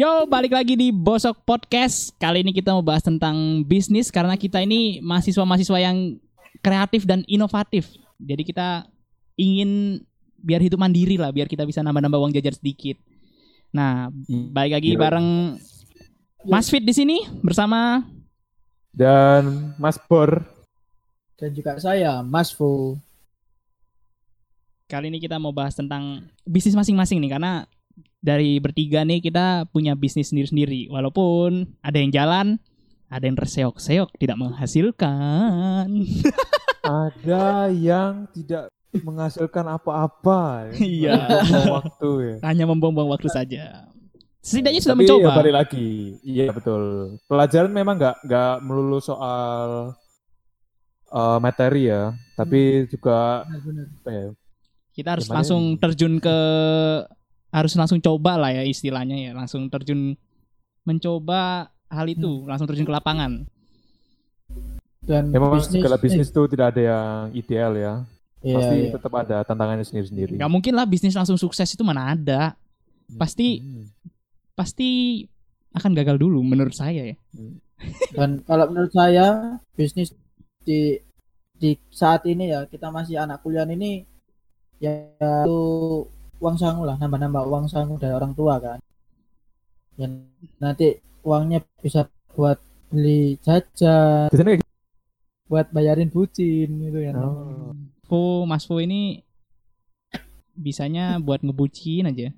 Yo, balik lagi di Bosok Podcast. Kali ini kita mau bahas tentang bisnis karena kita ini mahasiswa-mahasiswa yang kreatif dan inovatif. Jadi kita ingin biar hidup mandiri lah, biar kita bisa nambah-nambah uang jajan sedikit. Nah, balik lagi Yo. bareng Mas Fit di sini bersama Dan Mas Bor. Dan juga saya, Mas Fu. kali ini kita mau bahas tentang bisnis masing-masing nih karena dari bertiga nih kita punya bisnis sendiri-sendiri. Walaupun ada yang jalan, ada yang terseok-seok tidak menghasilkan. Ada yang tidak menghasilkan apa-apa. ya. Iya. Waktu ya. Hanya membuang-buang waktu saja. Setidaknya sudah Tapi mencoba. ya balik lagi. Iya betul. Pelajaran memang nggak nggak melulu soal eh, materi ya, tapi juga Benar-benar. apa ya, Kita harus Gimana langsung ini? terjun ke harus langsung coba lah ya istilahnya ya, langsung terjun mencoba hal itu, langsung terjun ke lapangan. Dan memang bisnis, segala eh, bisnis itu tidak ada yang ideal ya. iya, Pasti iya. tetap ada tantangannya sendiri-sendiri. Gak mungkin lah bisnis langsung sukses itu mana ada. pasti- Hmm. Pasti akan gagal dulu menurut saya ya. Dan kalau menurut saya, bisnis di di saat ini ya, kita masih anak kuliah ini ya itu uang sangu lah, nambah-nambah uang sangu dari orang tua kan. Dan nanti uangnya bisa buat beli jajan, Biasanya kayak buat bayarin bucin gitu kan. Oh. Fu, Mas Fu ini bisanya buat ngebucin aja.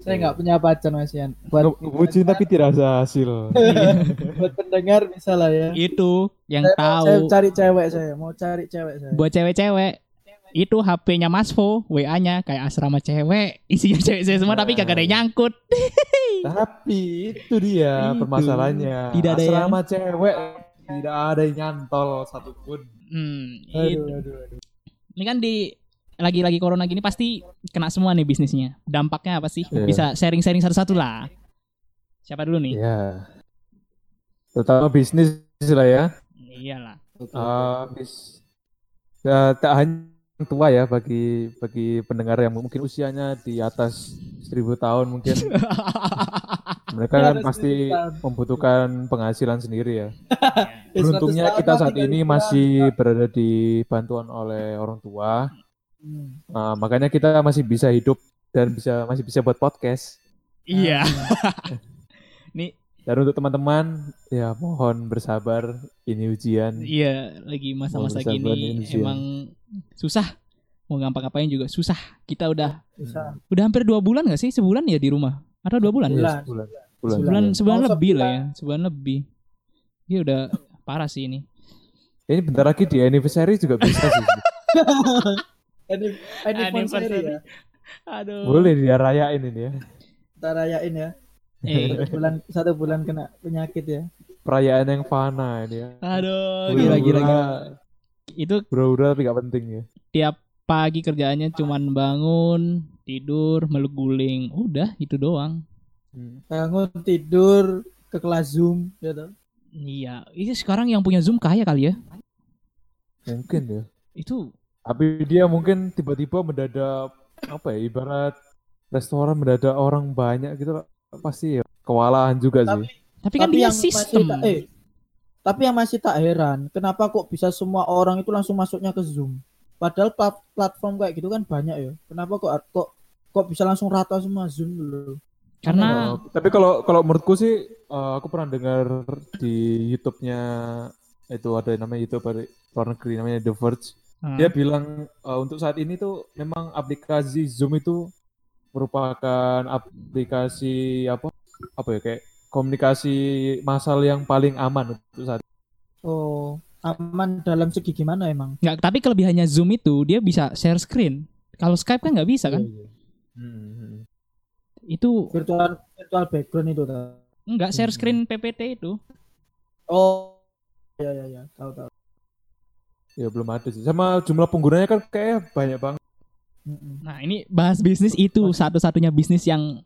Saya nggak punya pacar Mas Ian. Buat Nge- ngebucin tapi tidak ada hasil. buat pendengar bisa lah ya. Itu yang Saya, mau- saya tahu cari cewek saya, mau cari cewek saya. buat cewek-cewek itu HP-nya Mas Fu, WA-nya kayak asrama cewek, isinya cewek-cewek semua tapi kagak ada yang nyangkut. Tapi itu dia Itu. permasalahannya. Tidak ada yang- Asrama cewek tidak ada yang nyantol satupun. Hmm, Aduh, itu. aduh, aduh. Ini kan di lagi-lagi corona gini pasti kena semua nih bisnisnya. Dampaknya apa sih? Iya. Bisa sharing-sharing satu-satu lah. Siapa dulu nih? Iya. Terutama bisnis lah ya. Iyalah. Eh, bis, ya, tak hanya yang tua ya bagi bagi pendengar yang mungkin usianya di atas 1000 tahun mungkin mereka kan pasti 1000 tahun. membutuhkan penghasilan sendiri ya. 100 Beruntungnya kita saat ini masih berada di bantuan oleh orang tua. Hmm. Nah, makanya kita masih bisa hidup dan bisa masih bisa buat podcast. Iya. Ah, Nih, Dan untuk teman-teman, ya mohon bersabar. Ini ujian. iya lagi masa-masa gini emang susah. Mau ngapa-ngapain juga susah. Kita udah Bisa. udah hampir dua bulan gak sih? Sebulan ya di rumah? Atau dua bulan? Bulan. Bulan. Bulan. Sebulan, sebulan Oh, lebih lah sebulan. ya. Sebulan lebih. Iya udah parah sih ini. Ini bentar lagi di anniversary juga bisa sih. Anni- Anniversary ya. Aduh. Boleh dia rayain ini ya. Kita rayain ya. Eh, Satu bulan satu bulan kena penyakit ya. Perayaan yang fana ini ya. aduh, gila gila gila. Itu Bro-bro tapi gak penting ya. tiap pagi kerjaannya cuman bangun, tidur, meluk guling. Udah, itu doang. Bangun tidur ke kelas Zoom gitu. Iya, ini sekarang yang punya Zoom kaya kali ya. Mungkin ya. Itu Tapi dia mungkin tiba-tiba mendadak apa ya ibarat restoran mendadak orang banyak gitu loh. Pasti ya kewalahan juga sih. tapi kan dia yang masih sistem. tak- eh, tapi yang masih tak heran, kenapa kok bisa semua orang itu langsung masuknya ke Zoom? Padahal plat- platform kayak gitu kan banyak ya. Kenapa kok kok kok bisa langsung rata semua Zoom dulu? Karena Oh, tapi kalau kalau menurutku sih eh, aku pernah dengar di YouTube-nya itu ada namanya YouTube dari luar negeri namanya The Verge. Ah, Dia bilang eh, untuk saat ini tuh memang aplikasi Zoom itu merupakan aplikasi apa apa ya kayak komunikasi massal yang paling aman untuk saat Oh, aman dalam segi gimana emang? nggak, tapi kelebihannya Zoom itu dia bisa share screen. Kalau Skype kan nggak bisa kan? Iya, iya. Hmm. Itu Virtual virtual background itu nggak share Hmm. screen PPT itu. Oh, ya ya ya, tahu tahu. Ya belum ada sih. Sama jumlah penggunanya kan kayak banyak banget. Nah, ini bahas bisnis itu satu-satunya bisnis yang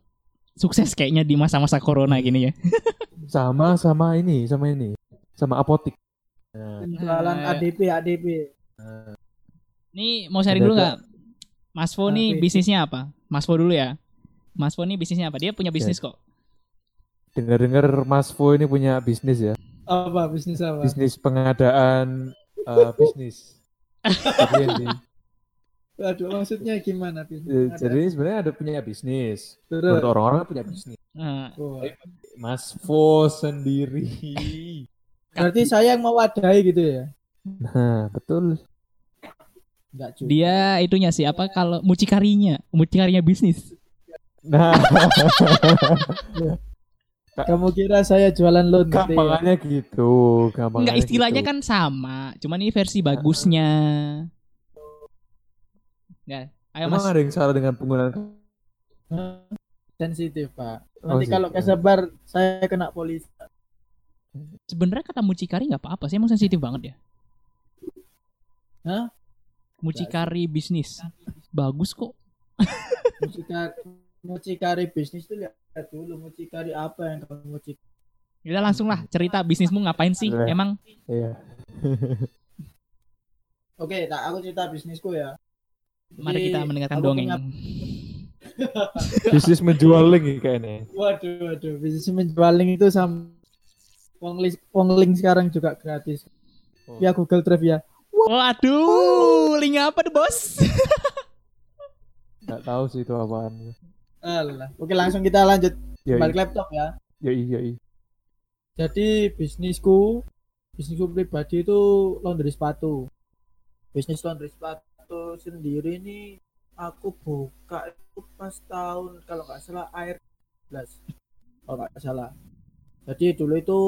sukses kayaknya di masa-masa corona gini ya. Sama sama ini, sama ini. Sama apotik. Nah, Penjualan Eh. ADP ADP. Nih mau sharing dulu nggak? Mas Fo nih bisnisnya apa? Mas Fo dulu ya. Mas Fo nih bisnisnya apa? Dia punya bisnis kok. dengar-dengar Mas Fo ini punya bisnis ya. Apa bisnis apa? Bisnis pengadaan eh, bisnis. Ini. Waduh, maksudnya gimana Eh? Ada- Jadi sebenarnya ada punya bisnis. Terus. Menurut orang-orang punya bisnis. Oh, Mas Fo sendiri. Berarti saya yang mewadahi gitu ya? Nah, betul. Enggak juga. dia itunya sih apa kalau mucikarinya, mucikarinya bisnis. Nah, Kamu kira saya jualan loan gitu ya? gampangannya gitu. Gampangannya Enggak istilahnya gitu. kan sama, cuman ini versi bagusnya. Ya, ayo Emang Mas. ada yang salah dengan penggunaan sensitif, Pak. Oh, Nanti kalau sensitif. kesebar saya kena polisi. Sebenarnya kata mucikari nggak apa-apa sih, emang sensitif banget ya. Hah? Mucikari bisnis. Bagus kok. Mucikari, mucikari bisnis itu lihat dulu mucikari apa yang kamu mucik. Udah langsung lah cerita bisnismu ngapain sih? Boleh. Emang Iya. Oke, nah aku cerita bisnisku ya. Mari kita mendengarkan aku dongeng. punya- Bisnis menjual link kayaknya. Waduh, waduh, bisnis menjual link itu sama Wong link, wong link sekarang juga gratis. Oh. Ya Google Drive ya. Waduh, link apa tuh bos? Nggak tahu sih itu apaan. Alah. Oke, langsung kita lanjut Yoi, balik laptop ya. yoi, yoi. Jadi bisnisku, bisnisku pribadi itu laundry sepatu. Bisnis laundry sepatu sendiri ini aku buka itu pas tahun kalau nggak salah air 11 kalau nggak salah. Jadi dulu itu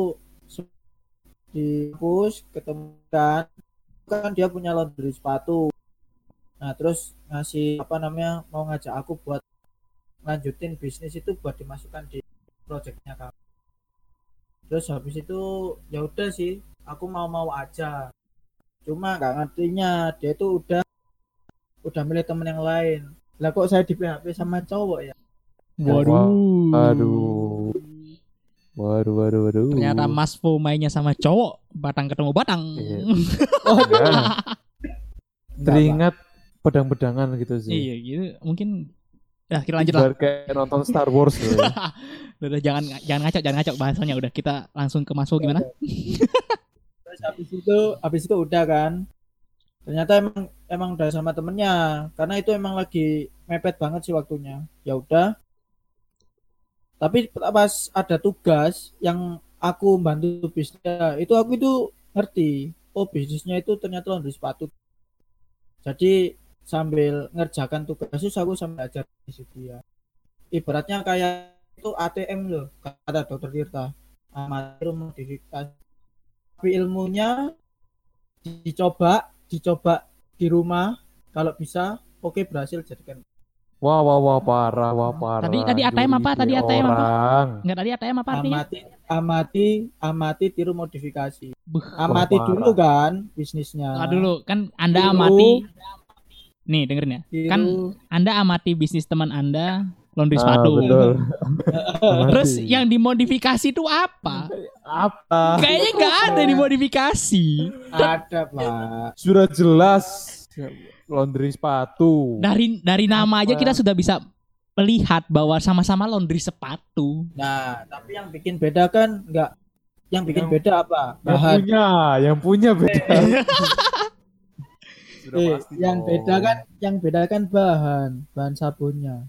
di kampus ketemu kan kan dia punya laundry sepatu. Nah terus ngasih apa namanya mau ngajak aku buat lanjutin bisnis itu buat dimasukkan di projectnya kamu terus habis itu ya udah sih aku mau-mau aja cuma nggak ngertinya dia itu udah udah milih temen yang lain lah kok saya di PHP sama cowok ya Waduh. Aduh. Waduh, waduh, waduh. Ternyata Mas Fo mainnya sama cowok, batang ketemu batang. Iya. oh, Ya, teringat pedang-pedangan gitu sih. iya gitu. Mungkin Nah, kita lanjut lah. Biar kayak nonton Star Wars gitu ya. Udah, udah, jangan jangan ngacak, jangan ngacak bahasanya. Udah kita langsung ke Mas gimana? terus habis itu habis itu udah kan ternyata emang emang udah sama temennya. Karena itu emang lagi mepet banget sih waktunya. Ya udah. Tapi pas ada tugas yang aku bantu bisnisnya itu aku itu ngerti oh bisnisnya itu ternyata laundry sepatu. Jadi sambil ngerjakan tugas itu aku sambil ajar di situ ya. Ibaratnya kayak itu ATM loh kata dokter Tirta. Amatir modifikasi tapi ilmunya dicoba dicoba di rumah kalau bisa oke berhasil jadikan Wah, wah, wah, parah, wah, parah. Tadi- tadi ATM apa? Tadi ATM apa? Enggak tadi ATM apa artinya? amati amati amati tiru modifikasi Buh. amati parah. dulu kan bisnisnya Ah, dulu kan Anda Tiru, amati Nih dengerin ya. tiru. Kan Anda amati bisnis teman Anda laundry Ah, sepatu. betul. Terus yang dimodifikasi itu apa? apa? Kayaknya nggak ada yang dimodifikasi. ada pak Sudah jelas laundry sepatu. Dari dari nama aja Apa? kita sudah bisa melihat bahwa sama-sama laundry sepatu. nah tapi yang bikin beda kan enggak yang bikin Yang- beda apa Yang bahan punya, yang punya beda. Sudah Eh, pasti yang dong. beda kan yang beda kan bahan bahan sabunnya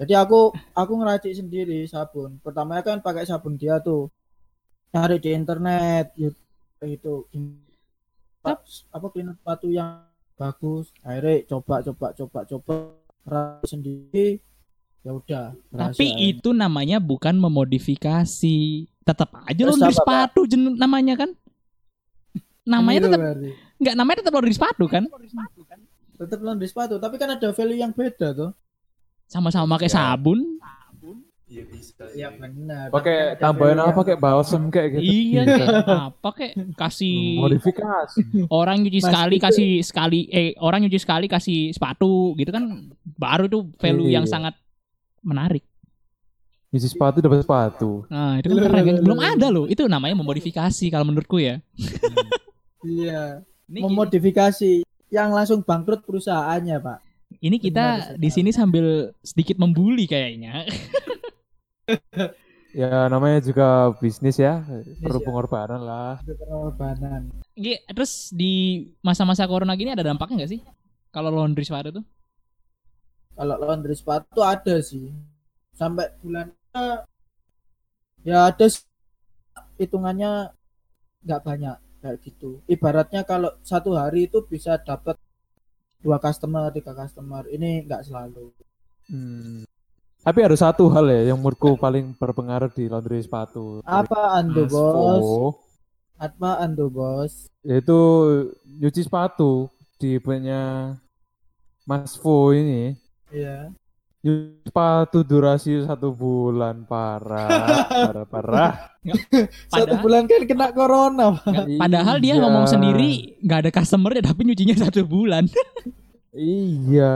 jadi aku aku ngeracik sendiri sabun pertamanya kan pakai sabun dia tuh cari di internet itu apa, cleaner sepatu yang bagus akhirnya coba coba coba coba racik sendiri ya udah. Tapi itu namanya bukan memodifikasi. Tetap aja Pak? sepatu jen- namanya kan. Namanya Gitu tetap enggak namanya tetap laundry sepatu kan? tetap laundry sepatu tapi kan ada value yang beda tuh Sama-sama pakai Ya. sabun. Iya bisa. ya benar Pakai value apa yang- kayak balsam kayak gitu. Iya kayak apa kayak kasih Modifikasi. orang nyuci Mas, sekali itu- kasih sekali eh orang nyuci sekali kasih sepatu gitu kan baru tuh value yang Iya. sangat menarik. Isi sepatu dapat sepatu. Nah, itu kan keren kan? Belum ada loh. Itu namanya memodifikasi kalau menurutku ya. iya memodifikasi yang langsung bangkrut perusahaannya pak ini kita di sini sambil sedikit membuli kayaknya. ya namanya juga bisnis ya, perlu ya. pengorbanan lah. Pengorbanan. Gi, terus di masa-masa corona gini ada dampaknya nggak sih? Kalau laundry sepatu tuh? Kalau laundry sepatu ada sih. Sampai bulan ya ada sih. hitungannya nggak banyak kayak gitu. Ibaratnya kalau satu hari itu bisa dapat dua customer, tiga customer. Ini nggak selalu. Hmm. Tapi ada satu hal ya yang menurutku paling berpengaruh di laundry sepatu. Tuh Mas bos? Fo, Apaan tuh bos? Yaitu nyuci sepatu di punya Mas Fo ini. Iya. Sepatu durasi satu bulan parah, parah, parah. Satu Padahal, bulan kan kena corona. Pak. nggak, padahal dia Iya. ngomong sendiri nggak ada customer ya tapi nyucinya satu bulan. Iya.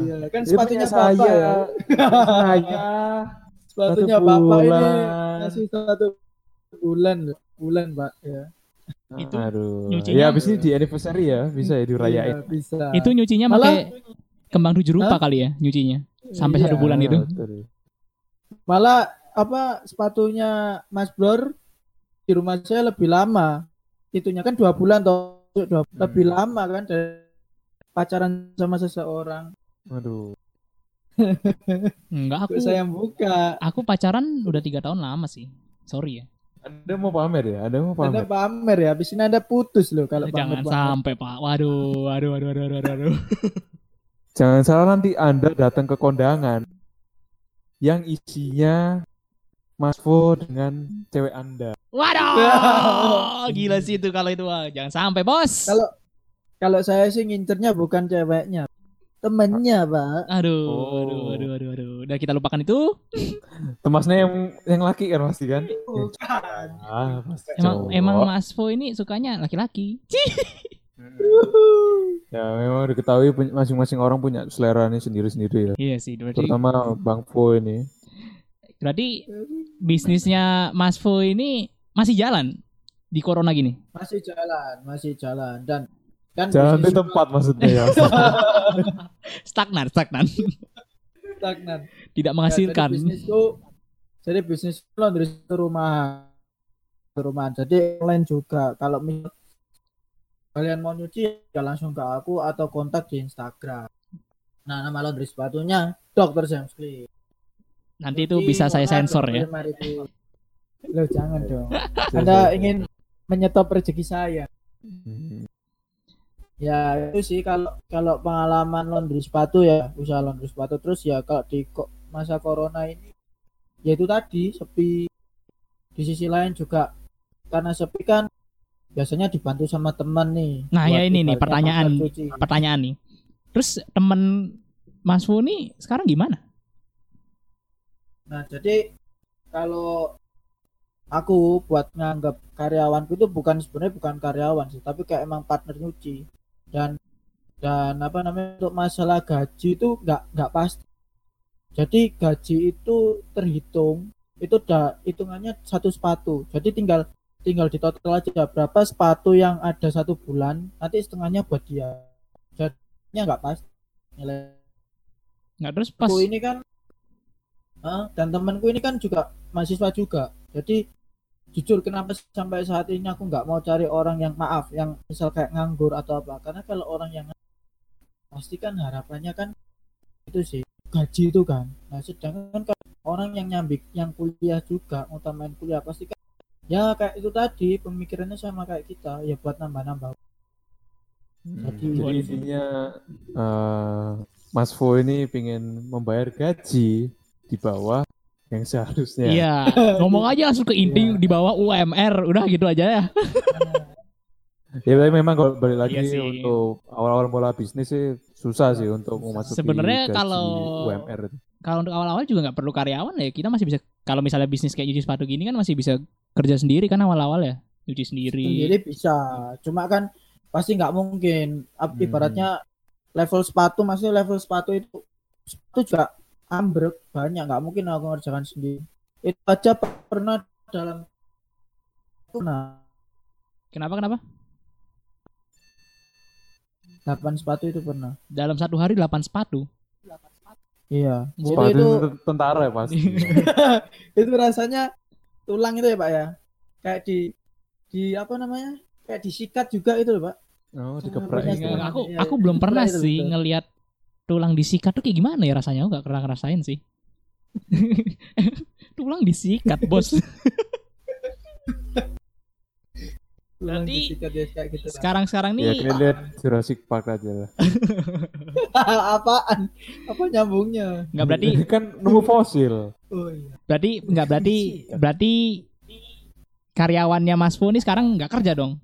Iya, kan sepatunya bapak ya. Saya. Sepatunya Satu bapak ini masih satu bulan bulan pak ya. Itu Aduh. nyucinya- Ya habis ini di anniversary ya, bisa ya dirayain. Iya, bisa. Itu nyucinya Malah- pakai kembang tujuh rupa Hah? kali ya nyucinya. Sampai Iya. satu bulan itu. Betul. Malah apa sepatunya Mas Blor di rumah saya lebih lama. Itunya kan dua bulan toh, dua, lebih lama kan dari pacaran sama seseorang. Aduh. Enggak aku saya yang buka. aku pacaran udah tiga tahun lama sih. Sorry ya. Ada mau pamer ya? Ada mau Anda pamer. pamer ya, habis ini Anda putus loh kalau Jangan pamer-pamer. sampai pak. Waduh, waduh, waduh, waduh, waduh, waduh. Jangan salah nanti Anda datang ke kondangan yang isinya Mas Fo dengan cewek Anda. Waduh, gila sih itu kalau itu wah. Jangan sampai bos. Kalau kalau saya sih ngincernya bukan ceweknya, temennya pak. Aduh, Oh. aduh, aduh, aduh, aduh. Udah kita lupakan itu. Temasnya yang yang laki kan pasti kan? Bukan. Ah, pasti Emang emang Mas Fo ini sukanya laki-laki. Ya memang diketahui masing-masing orang punya seleranya sendiri-sendiri ya. Iya sih, berarti Terutama Bang Fo ini. berarti bisnisnya Mas Fo ini masih jalan di corona gini. Masih jalan, masih jalan dan kan Jangan di bisnis tempat maksudnya ya. Stagnan, stagnan. stagnan. Tidak Ya, menghasilkan. Jadi bisnisku, jadi bisnis laundry itu rumah, rumah. Jadi online juga. Kalau misal kalian mau nyuci ya langsung ke aku atau kontak di Instagram. Nah, nama laundry sepatunya Dr. James Clean. Nanti itu Cuci bisa saya sensor ya. 25.000. Loh, jangan dong. Anda ingin menyetop rezeki saya. Hmm. Ya itu sih kalau kalau pengalaman laundry sepatu ya usaha laundry sepatu terus ya kalau di kok masa corona ini ya itu tadi sepi di sisi lain juga karena sepi kan biasanya dibantu sama teman nih Nah, ya ini nih, pertanyaan. Pertanyaan nih. Terus temen Mas Fo nih sekarang gimana? Nah jadi kalau aku buat nganggap karyawanku itu bukan sebenarnya bukan karyawan sih tapi kayak emang partner nyuci dan dan apa namanya untuk masalah gaji itu nggak nggak pasti jadi gaji itu terhitung itu udah hitungannya satu sepatu jadi tinggal tinggal di total aja. Berapa sepatu yang ada satu bulan nanti setengahnya buat dia. Jadinya nggak pasti nilai Nggak terus pas aku ini kan Ah, dan temanku ini kan juga mahasiswa juga. Jadi jujur kenapa sampai saat ini aku nggak mau cari orang yang maaf yang misal kayak nganggur atau apa. Karena kalau orang yang pasti kan harapannya kan itu sih gaji itu kan. Nah sedangkan kalau orang yang nyambik yang kuliah juga utamain kuliah pasti kan ya kayak itu tadi pemikirannya sama kayak kita ya buat nambah-nambah Hmm. Jadi- Jadi intinya eh, Mas Fo ini pengen membayar gaji di bawah yang seharusnya. Iya, ngomong aja langsung ke inti Iya. di bawah UMR, udah gitu aja ya. Ya tapi memang kalau balik lagi Iya sih. untuk awal-awal mulai bisnis sih susah sih untuk memasuki Sebenarnya gaji kalau- UMR itu. Kalau untuk awal-awal juga nggak perlu karyawan ya, kita masih bisa kalau misalnya bisnis kayak nyuci sepatu gini kan masih bisa kerja sendiri kan awal-awal ya, nyuci sendiri. sendiri bisa cuma kan pasti nggak mungkin Hmm. ibaratnya level sepatu maksudnya level sepatu itu sepatu juga ambruk banyak nggak mungkin aku ngerjakan sendiri itu aja pernah dalam nah Kenapa kenapa? 8 sepatu itu pernah Dalam satu hari 8 sepatu. Iya. Jadi Sepatu itu tent- tentara ya pasti. itu rasanya tulang itu ya Pak ya. Kayak di di apa namanya? Kayak disikat juga itu loh Pak. Oh, dikeprek. aku Iya, aku belum pernah Itu sih betul. ngelihat tulang disikat tuh kayak gimana ya rasanya aku nggak pernah ngerasain sih tulang disikat bos Berarti- ya gitu. Pak. sekarang sekarang Ya, nih kalian lihat Jurassic Park aja lah. Apaan? Apa nyambungnya? nggak berarti kan nemu fosil. Oh iya. berarti nggak berarti berarti karyawannya Mas Fu ini sekarang nggak kerja dong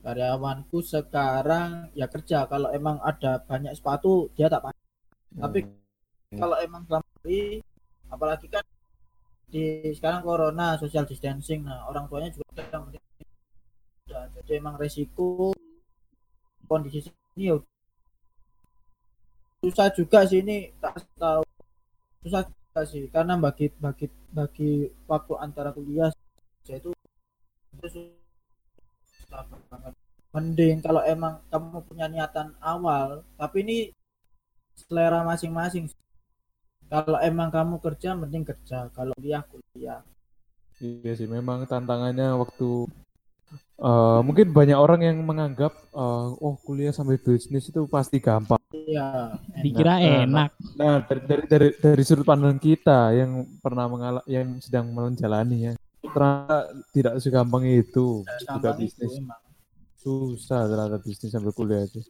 Karyawanku sekarang ya kerja kalau emang ada banyak sepatu dia tak pakai. Tapi kalau emang selama ini apalagi kan di sekarang corona social distancing nah orang tuanya juga udah jadi emang resiko kondisi ini ya susah juga sih ini tak tahu. Susah juga sih karena bagi bagi bagi waktu antara kuliah itu itu susah banget. Mending kalau emang kamu punya niatan awal tapi ini selera masing-masing kalau emang kamu kerja mending kerja kalau kuliah kuliah Iya sih, memang tantangannya waktu eh, mungkin banyak orang yang menganggap eh, oh kuliah sambil bisnis itu pasti gampang. iya dikira Nah, nah, enak Nah, dari dari dari, dari sudut pandang kita yang pernah mengalami yang sedang menjalani ya, ternyata tidak segampang itu juga gampang itu bisnis. emang Susah ternyata bisnis sambil kuliah itu.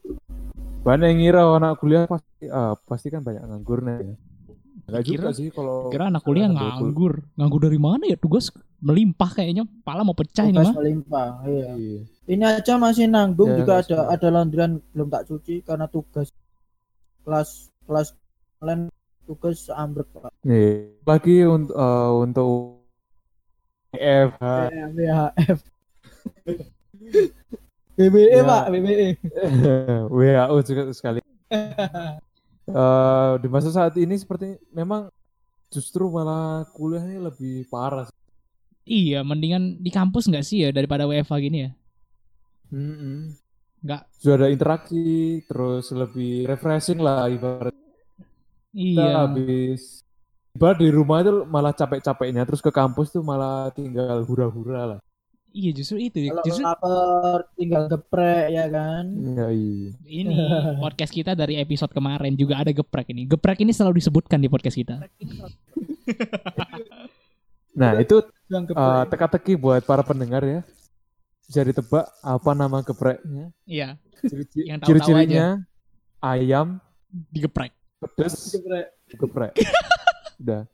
Banyak yang ngira anak kuliah pasti ah, pasti kan banyak nganggurnya ya. Enggak juga Kira- sih kalau kira anak kuliah nganggur. Nganggur dari mana ya? Tugas melimpah kayaknya. Pala mau pecah ini tugas mah. melimpah iya. Iya. ini aja masih nanggung Ya, juga ada semua. ada laundryan belum tak cuci karena tugas kelas kelas lain tugas ambruk pak. Nih, lagi untuk untuk EFH BHF BBE Ya. pak BBE WHO juga sekali. Eh, di masa saat ini seperti memang justru malah kuliah ini lebih parah. sih. iya mendingan di kampus nggak sih ya daripada WFH gini ya Mm-mm. nggak Sudah ada interaksi, terus lebih refreshing lah ibarat kita iya habis ibarat di rumah itu malah capek-capeknya, terus ke kampus tuh malah tinggal hura-hura lah. Iya justru itu kalau justru lapar tinggal geprek ya kan Ya, iya. ini podcast kita dari episode kemarin juga ada geprek ini geprek ini selalu disebutkan di podcast kita Nah itu eh, geprek teka-teki buat para pendengar ya. Bisa ditebak apa nama gepreknya? iya Ciri-cirinya ayam, digeprek pedes, geprek geprek. Udah.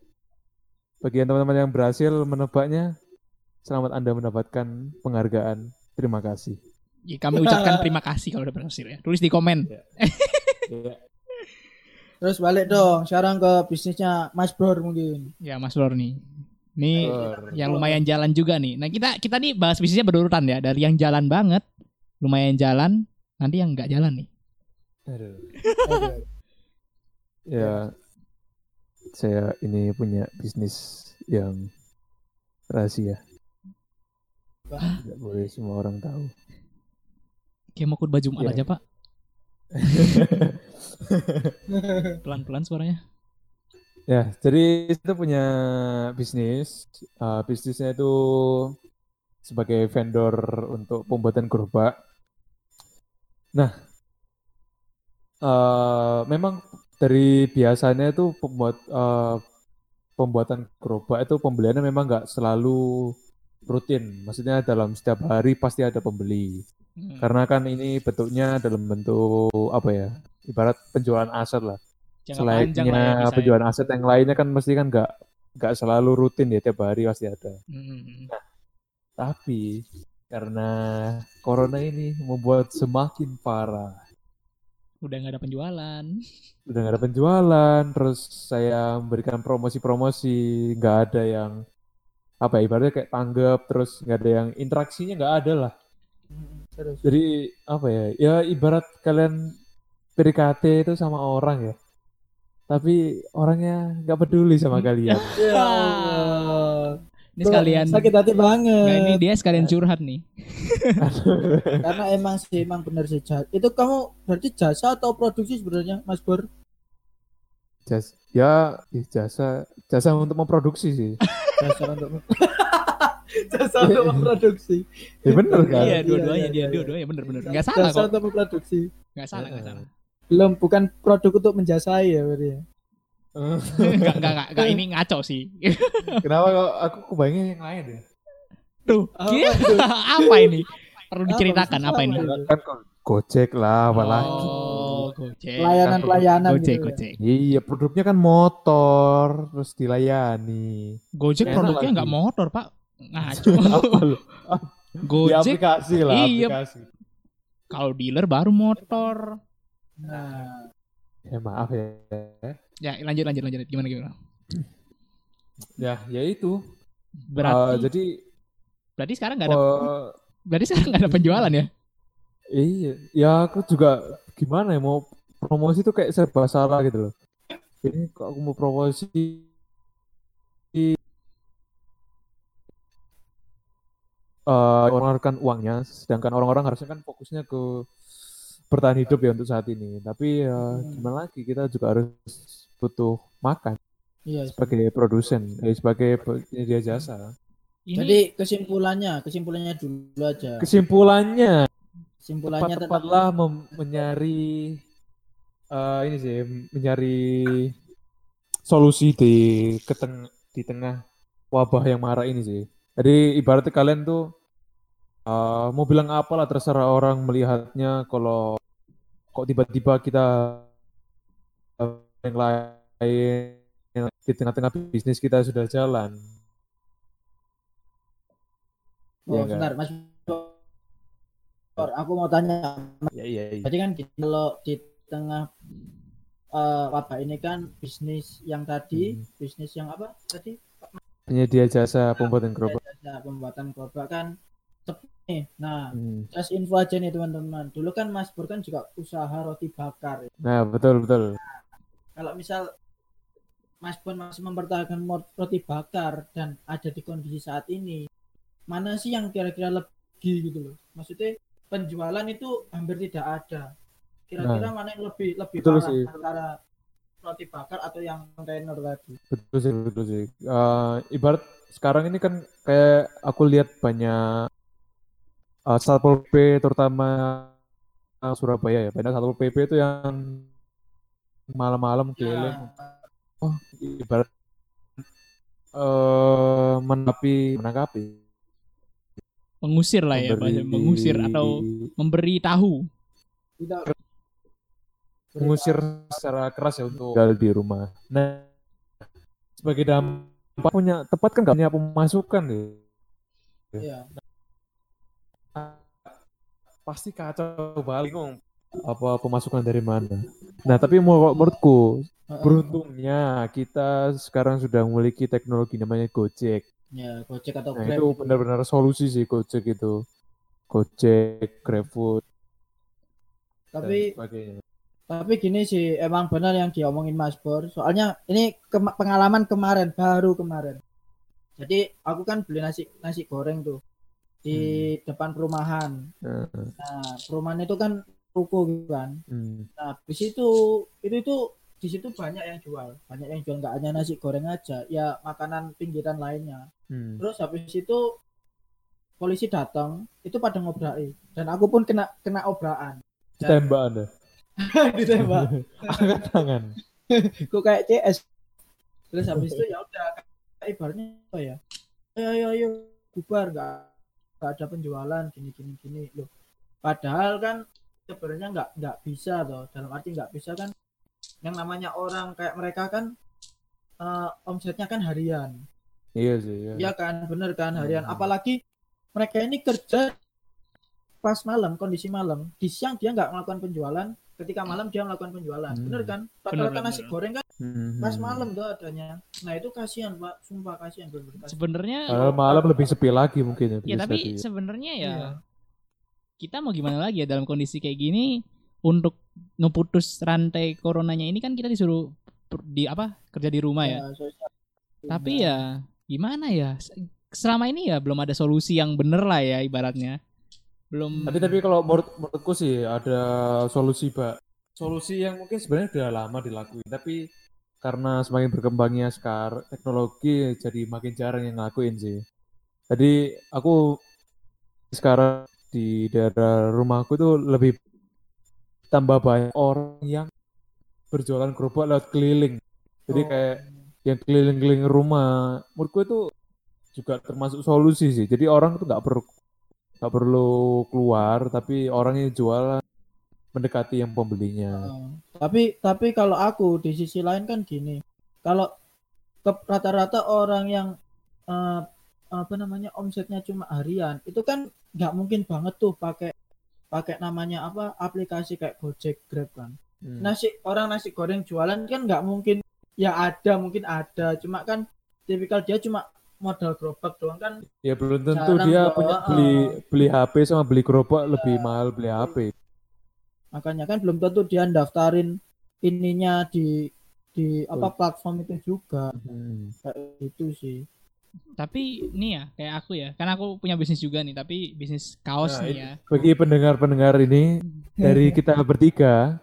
Bagi yang teman-teman yang berhasil menebaknya, selamat Anda mendapatkan penghargaan. Terima kasih. Ya, kami ucapkan terima kasih kalau udah berhasil ya tulis di komen terus balik dong sekarang ke bisnisnya Mas Bro mungkin ya Mas Lor nih Nih yang lumayan jalan juga nih. Nah kita kita nih bahas bisnisnya berurutan ya dari yang jalan banget, lumayan jalan, nanti yang nggak jalan nih. Aduh. Ya, saya ini punya bisnis yang rahasia. Tidak boleh semua orang tahu. Kayak mau khutbah Jumat Iya. aja pak. Pelan-pelan suaranya. Ya, jadi itu punya bisnis. Uh, bisnisnya itu sebagai vendor untuk pembuatan gerobak. Nah, uh, memang dari biasanya itu pembuat uh, pembuatan gerobak itu pembeliannya memang nggak selalu rutin. Maksudnya dalam setiap hari pasti ada pembeli. Hmm. Karena kan ini bentuknya dalam bentuk apa ya? Ibarat penjualan aset lah. Jangka ya Selainnya ya. penjualan aset yang lainnya kan mesti kan nggak nggak selalu rutin ya tiap hari pasti ada. Hmm. Tapi karena corona ini membuat semakin parah. Udah nggak ada penjualan. Udah nggak ada penjualan, terus saya memberikan promosi-promosi, nggak ada yang apa ya, ibaratnya kayak tanggap, terus nggak ada yang interaksinya nggak ada lah. Terus. Jadi apa ya? Ya ibarat kalian PDKT itu sama orang ya. Tapi orangnya nggak peduli sama kalian. Ya Allah. Ini sekalian. sakit hati banget. Nah ini dia sekalian curhat nih. Karena emang sih emang bener sih jasa. Itu kamu berarti jasa atau produksi sebenarnya Mas Bor? Jas ya ih, jasa jasa untuk memproduksi sih. jasa untuk jasa untuk memproduksi Ya bener kan? Iya, Iya, dua-duanya iya, dia, iya. dua-duanya bener-bener. Enggak salah jasa kok. untuk memproduksi Enggak salah, enggak salah. belum bukan produk untuk menjasai ya berarti ya Enggak, enggak, enggak, enggak, ini ngaco sih. Kenapa kok aku kebayangnya yang lain ya? Tuh, Apa ini? Perlu diceritakan apa ini? Kan Gojek lah apalagi. Oh, Gojek. pelayanan pelayanan Gojek, gitu ya. Gojek. Iya, produknya kan motor terus dilayani. Gojek Enak produknya lagi. enggak motor, Pak. Ngaco. Lu? Di Gojek aplikasi lah, Iya. aplikasi. kalau dealer baru motor. nah Ya maaf ya. Ya, lanjut lanjut lanjut. Gimana gimana? Ya, ya itu. Berarti Eh, jadi berarti sekarang enggak ada eh, berarti sekarang enggak ada penjualan ya? Iya, ya aku juga gimana ya mau promosi tuh kayak serba salah gitu loh. Ini kok aku mau promosi eh mengeluarkan uangnya, sedangkan orang-orang harusnya kan fokusnya ke bertahan hidup ya untuk saat ini. Tapi ya Hmm. gimana lagi kita juga harus butuh makan iya sebagai produsen, eh, sebagai penyedia jasa. Ini jadi kesimpulannya kesimpulannya dulu aja Kesimpulannya kesimpulannya tetap tepat-tepatlah mem- mencari eh, ini sih mencari solusi di keteng di tengah wabah yang marah ini sih. Jadi ibaratnya kalian tuh eh, mau bilang apa lah terserah orang melihatnya kalau kok tiba-tiba kita eh, yang lain di tengah-tengah bisnis kita sudah jalan. oh nggak? sebentar mas aku mau tanya Ya iya iya. Jadi kan kalau di tengah eh, wabah ini kan bisnis yang tadi, Hmm. bisnis yang apa tadi? Penyedia jasa pembuatan gerobak. Jasa pembuatan gerobak kan sepi nih. Nah, Hmm. just info aja nih teman-teman. Dulu kan Mas Bur kan juga usaha roti bakar. Nah, betul betul. Kalau misal Mas Bur masih mempertahankan roti bakar dan ada di kondisi saat ini, mana sih yang kira-kira lebih gitu loh? Maksudnya penjualan itu hampir tidak ada. Kira-kira mana yang lebih lebih Betul parah sih. antara roti bakar atau yang kontainer tadi? Betul sih, betul sih. Eh, ibarat sekarang ini kan kayak aku lihat banyak eh, Satpol PP terutama eh, Surabaya ya. Banyak Satpol PP itu yang malam-malam keliling. Oh, ibarat eh menapi menangkapi mengusir lah ya, bahasa mengusir atau memberi tahu. Tidak mengusir secara keras ya untuk tinggal di rumah. Nah, sebagai dampak punya tepat kan nggak punya pemasukan deh. Iya. pasti kacau balik bingung apa pemasukan dari mana. Nah, tapi mau- menurutku beruntungnya kita sekarang sudah memiliki teknologi namanya Gojek. Ya, Gojek atau Nah, Grab. itu benar-benar solusi sih Gojek itu. Gojek, GrabFood, Tapi tapi gini sih emang benar yang diomongin Mas Bor. Soalnya ini kema- pengalaman kemarin, baru kemarin. Jadi aku kan beli nasi nasi goreng tuh di depan perumahan. Nah, Nah, perumahan itu kan ruko gitu kan. hmm. Nah, di situ itu itu di situ banyak yang jual, banyak yang jual nggak hanya nasi goreng aja, ya makanan pinggiran lainnya. Hmm. Terus habis itu polisi datang, itu pada ngobraki dan aku pun kena kena obrakan. Tembak Anda. Ditembak. Angkat tangan. Kok kayak CS. Terus habis itu ya udah kayak ibaratnya apa ya? Ayo ayo ayo bubar nggak nggak ada penjualan gini gini gini loh. Padahal kan sebenarnya nggak nggak bisa toh dalam arti nggak bisa kan yang namanya orang kayak mereka kan eh, omsetnya kan harian Iya sih. Iya. ya kan bener kan harian Hmm. apalagi mereka ini kerja pas malam kondisi malam di siang dia nggak melakukan penjualan ketika malam dia melakukan penjualan Hmm. bener kan rata-rata nasi bener. goreng kan Hmm. pas malam tuh adanya nah itu kasihan pak sumpah kasihan. Sebenarnya Padahal malam lebih sepi lagi mungkin ya. ya tapi sebenarnya ya Iya. kita mau gimana lagi ya dalam kondisi kayak gini untuk ngeputus rantai coronanya ini kan kita disuruh di apa kerja di rumah ya. Ya, sosial. Tapi ya gimana ya? Se- Selama ini ya belum ada solusi yang bener lah ya ibaratnya. Belum Tapi tapi kalau menurut menurutku sih ada solusi pak. Solusi yang mungkin sebenarnya udah lama dilakuin, tapi karena semakin berkembangnya sekarang teknologi jadi makin jarang yang ngelakuin sih. Jadi aku sekarang di daerah rumahku tuh lebih tambah banyak orang yang berjualan gerobak lewat keliling. Jadi Oh. kayak yang keliling-keliling rumah. Menurutku itu juga termasuk solusi sih. Jadi orang tuh nggak perlu nggak perlu keluar, tapi orang yang jualan mendekati yang pembelinya. Oh. Tapi tapi kalau aku di sisi lain kan gini, kalau rata-rata orang yang eh, apa namanya omsetnya cuma harian, itu kan nggak mungkin banget tuh pakai pakai namanya apa aplikasi kayak Gojek, Grab kan. Hmm. Nasi orang nasi goreng jualan kan nggak mungkin ya ada mungkin ada, cuma kan tipikal dia cuma modal gerobak doang kan Ya belum tentu dia punya uh. beli beli HP sama beli gerobak lebih mahal beli HP. makanya kan belum tentu dia daftarin ininya di di apa platform itu juga Hmm. kayak gitu sih. Tapi nih ya, kayak aku ya, kan aku punya bisnis juga nih, tapi bisnis kaos Nah, nih ya. Bagi pendengar-pendengar ini dari kita bertiga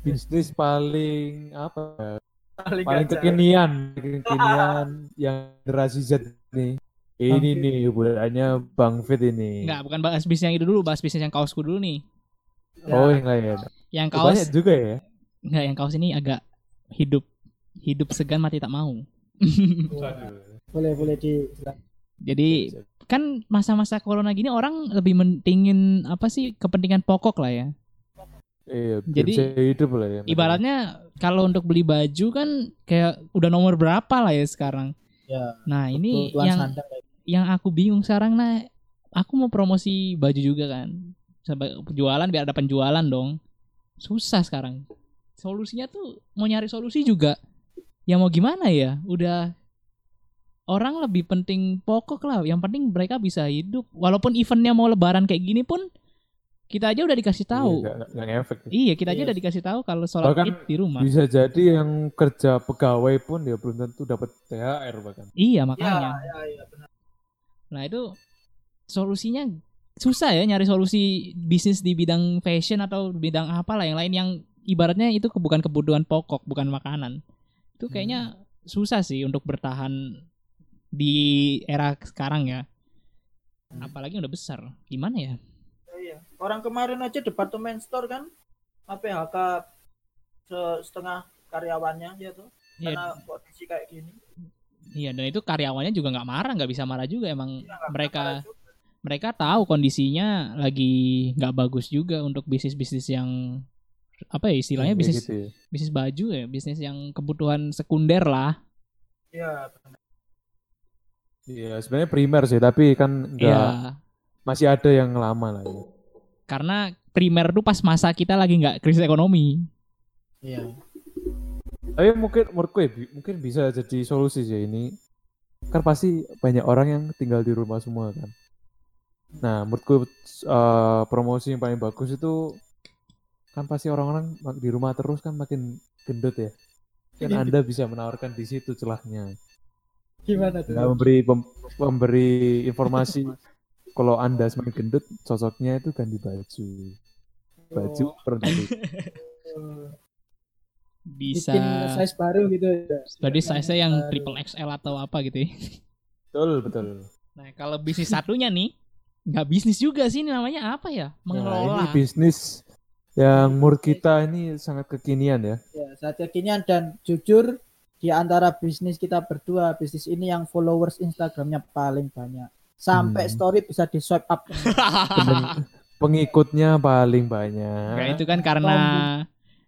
bisnis paling apa ya, paling kekinian kekinian yang generasi Z nih ini Bang nih budayanya Bang Fit ini. Enggak, bukan bahas bisnis yang itu dulu, bahas bisnis yang kaosku dulu nih. oh yang lain. Yang kaos banyak juga ya? Enggak yang kaos ini agak hidup hidup segan mati tak mau. boleh boleh di Jadi kan masa-masa corona gini orang lebih mentingin apa sih kepentingan pokok lah ya. iya Jadi, hidup lah ya. Ibaratnya kalau untuk beli baju kan kayak udah nomor berapa lah ya sekarang. ya Nah ini yang sandang yang aku bingung sekarang nah aku mau promosi baju juga kan. Sampai jualan biar ada penjualan dong. Susah sekarang. Solusinya tuh mau nyari solusi juga. Ya mau gimana ya? Udah orang lebih penting pokok lah. Yang penting mereka bisa hidup. Walaupun eventnya mau lebaran kayak gini pun kita aja udah dikasih tahu. Iya, nggak ngefek ya. iya kita aja Iya. udah dikasih tahu kalau sholat Bahkan id di rumah. bisa jadi yang kerja pegawai pun dia belum tentu dapat THR bahkan. Iya ya makanya ya ya benar. Nah itu solusinya susah ya nyari solusi bisnis di bidang fashion atau bidang apa lah yang lain yang ibaratnya itu bukan kebutuhan pokok, bukan makanan. Itu kayaknya susah sih untuk bertahan di era sekarang ya. Apalagi udah besar. Gimana ya? Oh, iya orang kemarin aja departemen store kan PHK se- setengah karyawannya dia tuh Iya, karena kondisi kayak gini iya dan itu karyawannya juga nggak marah, nggak bisa marah juga emang Ya, mereka juga. mereka tahu kondisinya lagi nggak bagus juga untuk bisnis-bisnis yang apa ya istilahnya Kayak bisnis gitu ya. bisnis baju ya bisnis yang kebutuhan sekunder lah Iya, benar. Iya, sebenarnya primer sih, tapi kan enggak ya masih ada yang lama lah ya. karena primer tuh pas masa kita lagi nggak krisis ekonomi Iya. Tapi mungkin menurutku ya, mungkin bisa jadi solusi sih ini. Kan pasti banyak orang yang tinggal di rumah semua kan. Nah, menurutku eh, promosi yang paling bagus itu kan pasti orang-orang di rumah terus kan makin gendut ya. Kan Anda bisa menawarkan di situ celahnya. Gimana tuh? Nah, memberi pem- memberi informasi kalau Anda semakin gendut, cocoknya itu ganti baju. Baju Oh, oh. bisa bikin size baru gitu ya. berarti size yang baru. triple XL atau apa gitu ya Betul, betul. nah kalau bisnis satunya nih nggak bisnis juga sih ini namanya apa ya Nah, mengelola ini bisnis yang menurut kita ini sangat kekinian ya. Ya, saat kekinian dan jujur di antara bisnis kita berdua, bisnis ini yang followers Instagramnya paling banyak. Sampai Hmm. story bisa di swipe up. Peng- Pengikutnya paling banyak. Nggak, itu kan karena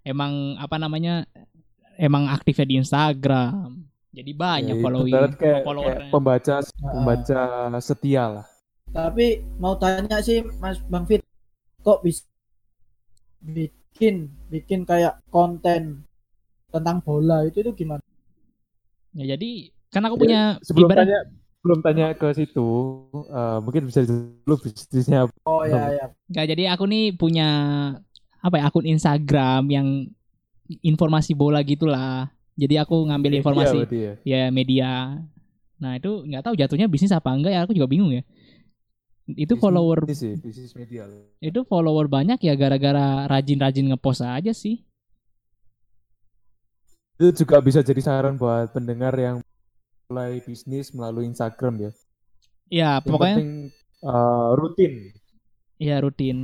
emang apa namanya emang aktifnya di Instagram jadi banyak Ya, following kayak, kayak pembaca pembaca setia lah. Tapi mau tanya sih Mas Bang Fit, kok bisa bikin bikin kayak konten tentang bola itu itu gimana? Ya jadi kan aku punya Sebelum ibarat- tanya belum tanya ke situ, eh, mungkin bisa dulu bisnisnya apa. Oh ya ya. Nggak, jadi aku nih punya apa ya akun Instagram yang informasi bola gitulah. Jadi aku ngambil informasi Iya, berarti ya. ya media. Nah itu nggak tahu jatuhnya bisnis apa enggak ya aku juga bingung ya. Itu Bisnis- follower Ini sih, bisnis media. itu follower banyak ya gara-gara rajin-rajin ngepost aja sih. Itu juga bisa jadi saran buat pendengar yang mulai bisnis melalui Instagram ya. Ya, Yang pokoknya penting eh, rutin. ya rutin.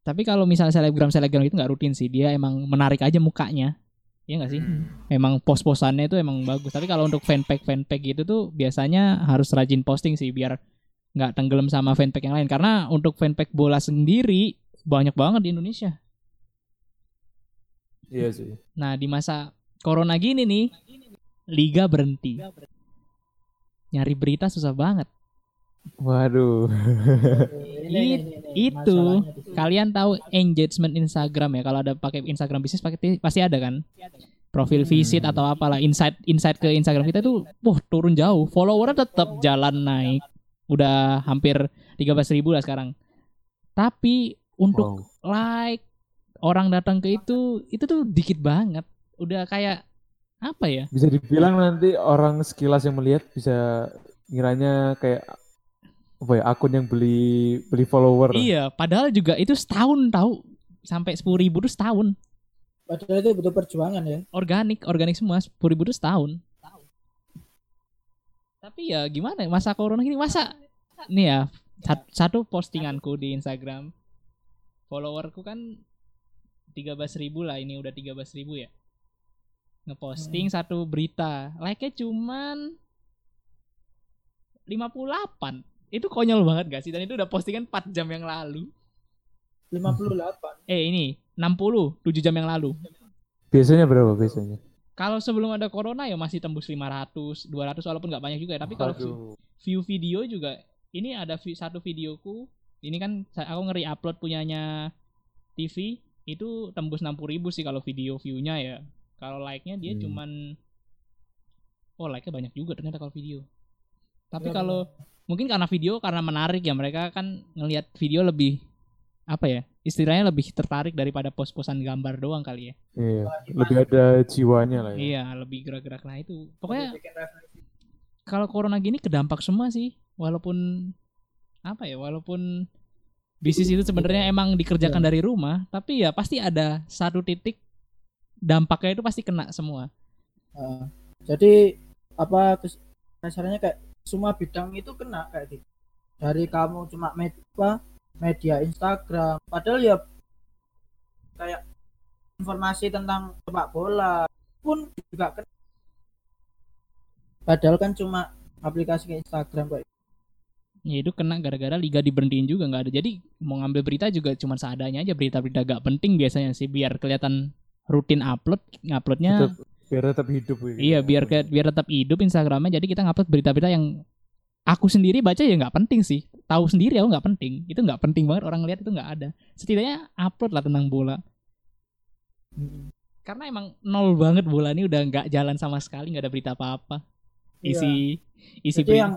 Tapi kalau misalnya selebgram selebgram itu nggak rutin sih, dia emang menarik aja mukanya. Iya nggak sih? Memang pos-posannya itu emang bagus. Tapi kalau untuk fanpage fanpage gitu tuh biasanya harus rajin posting sih biar nggak tenggelam sama fanpage yang lain. Karena untuk fanpage bola sendiri banyak banget di Indonesia. Iya sih. Nah di masa corona gini nih, liga berhenti. Nyari berita susah banget. Waduh. It- itu. Kalian tahu engagement Instagram ya? Kalau ada pakai Instagram bisnis pakai pasti ada kan? Profil visit atau apalah insight insight ke Instagram kita tuh, wah turun jauh. Followernya tetap jalan naik. Udah hampir 13.000 ribu lah sekarang. Tapi untuk Wow. like orang datang ke itu itu tuh dikit banget. Udah kayak apa ya? Bisa dibilang nanti orang sekilas yang melihat bisa ngiranya kayak apa ya akun yang beli beli follower. Iya, padahal juga itu setahun tahu sampai 10.000 ribu tuh setahun. Padahal itu butuh perjuangan ya. organik organik semua sepuluh ribu itu setahun tapi ya gimana ya, masa corona gini masa nih ya sat- satu postinganku di Instagram followerku kan 13.000 ribu lah ini udah 13.000 ribu ya ngeposting satu berita like nya cuman 58 itu konyol banget gak sih dan itu udah postingan 4 jam yang lalu 58. eh ini 60 7 jam yang lalu Biasanya berapa biasanya? Kalau sebelum ada corona ya masih tembus 500, 200 walaupun nggak banyak juga ya. Tapi kalau view video juga ini ada satu videoku. Ini kan sa- aku ngeri upload punyanya TV itu tembus 60.000 ribu sih kalau video view-nya ya. Kalau like-nya dia Hmm. cuman oh like-nya banyak juga ternyata kalau video. Tapi Berapa? kalau mungkin karena video karena menarik ya mereka kan ngelihat video lebih apa ya istilahnya lebih tertarik daripada pos-posan gambar doang kali ya. Iya, lebih ada jiwanya lah ya. Iya, lebih gerak-gerak nah itu. Pokoknya kalau corona gini kedampak semua sih. Walaupun apa ya, walaupun bisnis itu sebenarnya emang dikerjakan dari rumah, tapi ya pasti ada satu titik dampaknya itu pasti kena semua. Heeh. jadi apa kasarnya kayak semua bidang itu kena kayak gitu. Dari kamu cuma med apa, media Instagram, padahal ya kayak informasi tentang sepak bola pun juga kena. Padahal kan cuma aplikasi kayak Instagram kayak Ya itu kena gara-gara liga diberhentiin juga nggak ada. Jadi mau ngambil berita juga cuma seadanya aja berita-berita gak penting biasanya sih biar kelihatan rutin upload, nguploadnya Tetap, biar tetap hidup gitu. Iya biar ke, biar tetap hidup Instagramnya. Jadi kita ngupload berita-berita yang aku sendiri baca ya nggak penting sih. Tahu sendiri aku nggak penting. Itu nggak penting banget orang lihat itu nggak ada. Setidaknya upload lah tentang bola. Karena emang nol banget bola ini udah nggak jalan sama sekali nggak ada berita apa-apa. Isi isi jadi yang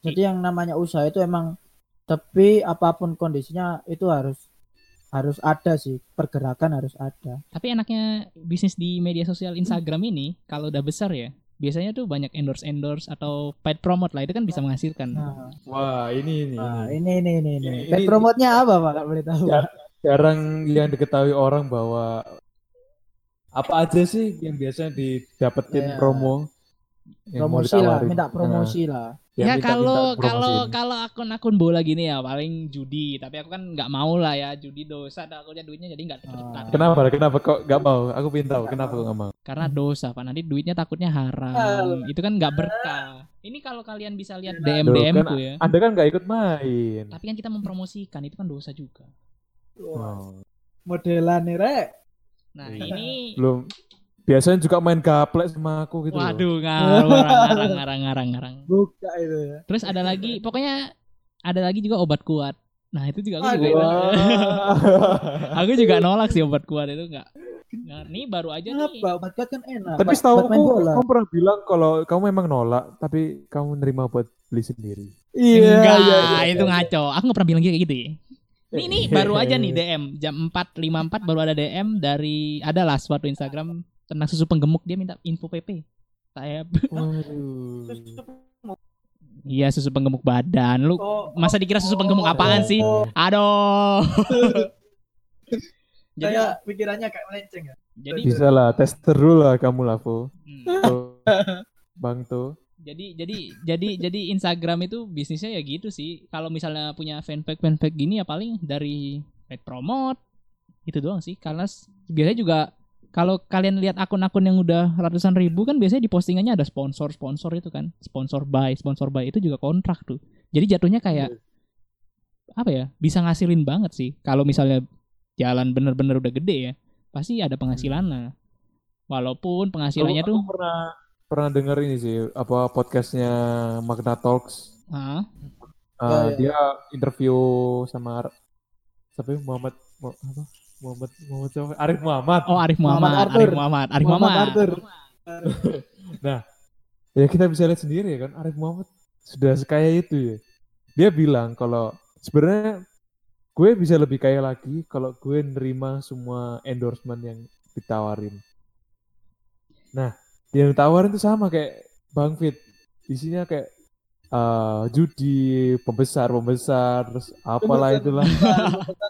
jadi yang namanya usaha itu emang tapi apa pun kondisinya itu harus harus ada sih pergerakan harus ada tapi enaknya bisnis di media sosial Instagram ini kalau udah besar ya biasanya tuh banyak endorse endorse atau paid promote lah itu kan bisa menghasilkan nah, Wah, ini ini. nah, ini. ini ini ini ini Paid ini- promote-nya apa pak kalau boleh tahu Ya. Jarang yang diketahui orang bahwa apa aja sih yang biasanya didapetin Iya. promo yang promosi lah minta Nah, promosi lah Ya minta- kalau minta kalau kalau akun-akun bola gini ya paling judi, tapi aku kan nggak mau lah ya judi dosa, takutnya duitnya jadi nggak terdekat. Ah. Kenapa? Kenapa kok nggak mau? Aku pengen tahu kenapa kok nggak mau. Karena dosa pak, nanti duitnya takutnya haram. Itu kan nggak berkah. Ini kalau kalian bisa lihat DM DM kan ku ya. Anda kan nggak ikut main. Tapi kan kita mempromosikan itu kan dosa juga. Oh. modelan nih rek Nah Iya. ini, Belum. Biasanya juga main gaplek sama aku gitu. loh. waduh ngarang ngarang ngarang ngarang ngarang. buka itu ya Terus ada lagi, pokoknya ada lagi juga obat kuat. Nah itu juga aku juga, Wah. aku juga nolak sih obat kuat itu nggak. Nah, ini baru aja nih. Kenapa? Obat kuat kan enak. Tapi setahu aku, bola. kamu pernah bilang kalau kamu memang nolak, tapi kamu nerima buat beli sendiri. Iya, Enggak, iya, iya, itu iya. ngaco. Aku nggak pernah bilang kayak gitu ya. Ini nih baru aja nih DM jam 4.54 baru ada DM dari adalah suatu Instagram tentang susu penggemuk dia minta info PP. Saya Waduh. iya susu penggemuk badan. Lu Oh, masa dikira susu penggemuk apaan sih? oh. Aduh. Jadi Kayak pikirannya kayak melenceng ya. jadi Bisa lah, tester dulu lah kamu lah, Po. hmm, Tuh, Bang tuh. jadi jadi jadi jadi Instagram itu bisnisnya ya gitu sih. Kalau misalnya punya fanpage fanpage gini ya paling dari paid promote itu doang sih. Karena biasanya juga kalau kalian lihat akun-akun yang udah ratusan ribu kan biasanya di postingannya ada sponsor-sponsor itu kan. Sponsor buy, sponsor buy itu juga kontrak tuh. Jadi jatuhnya kayak apa ya? Bisa ngasilin banget sih. Kalau misalnya jalan bener-bener udah gede ya, pasti ada penghasilannya. Walaupun penghasilannya Aku- tuh aku pernah pernah denger ini sih apa podcastnya Magna Talks. ah, Uh, Ya, ya. Dia interview sama siapa ya? Muhammad Mu- apa? Muhammad Muhammad siapa? Arif Muhammad. Oh Arif Muhammad, Muhammad Arif. Muhammad, Arif Muhammad Muhammad. Arthur. Ya kita bisa lihat sendiri ya kan Arif Muhammad sudah sekaya itu ya. Dia bilang kalau sebenarnya gue bisa lebih kaya lagi kalau gue nerima semua endorsement yang ditawarin. Nah, yang ditawarin tuh sama kayak Bang Fit. Isinya kayak eh, judi, pembesar, pembesar, terus apalah Pembesar. itulah.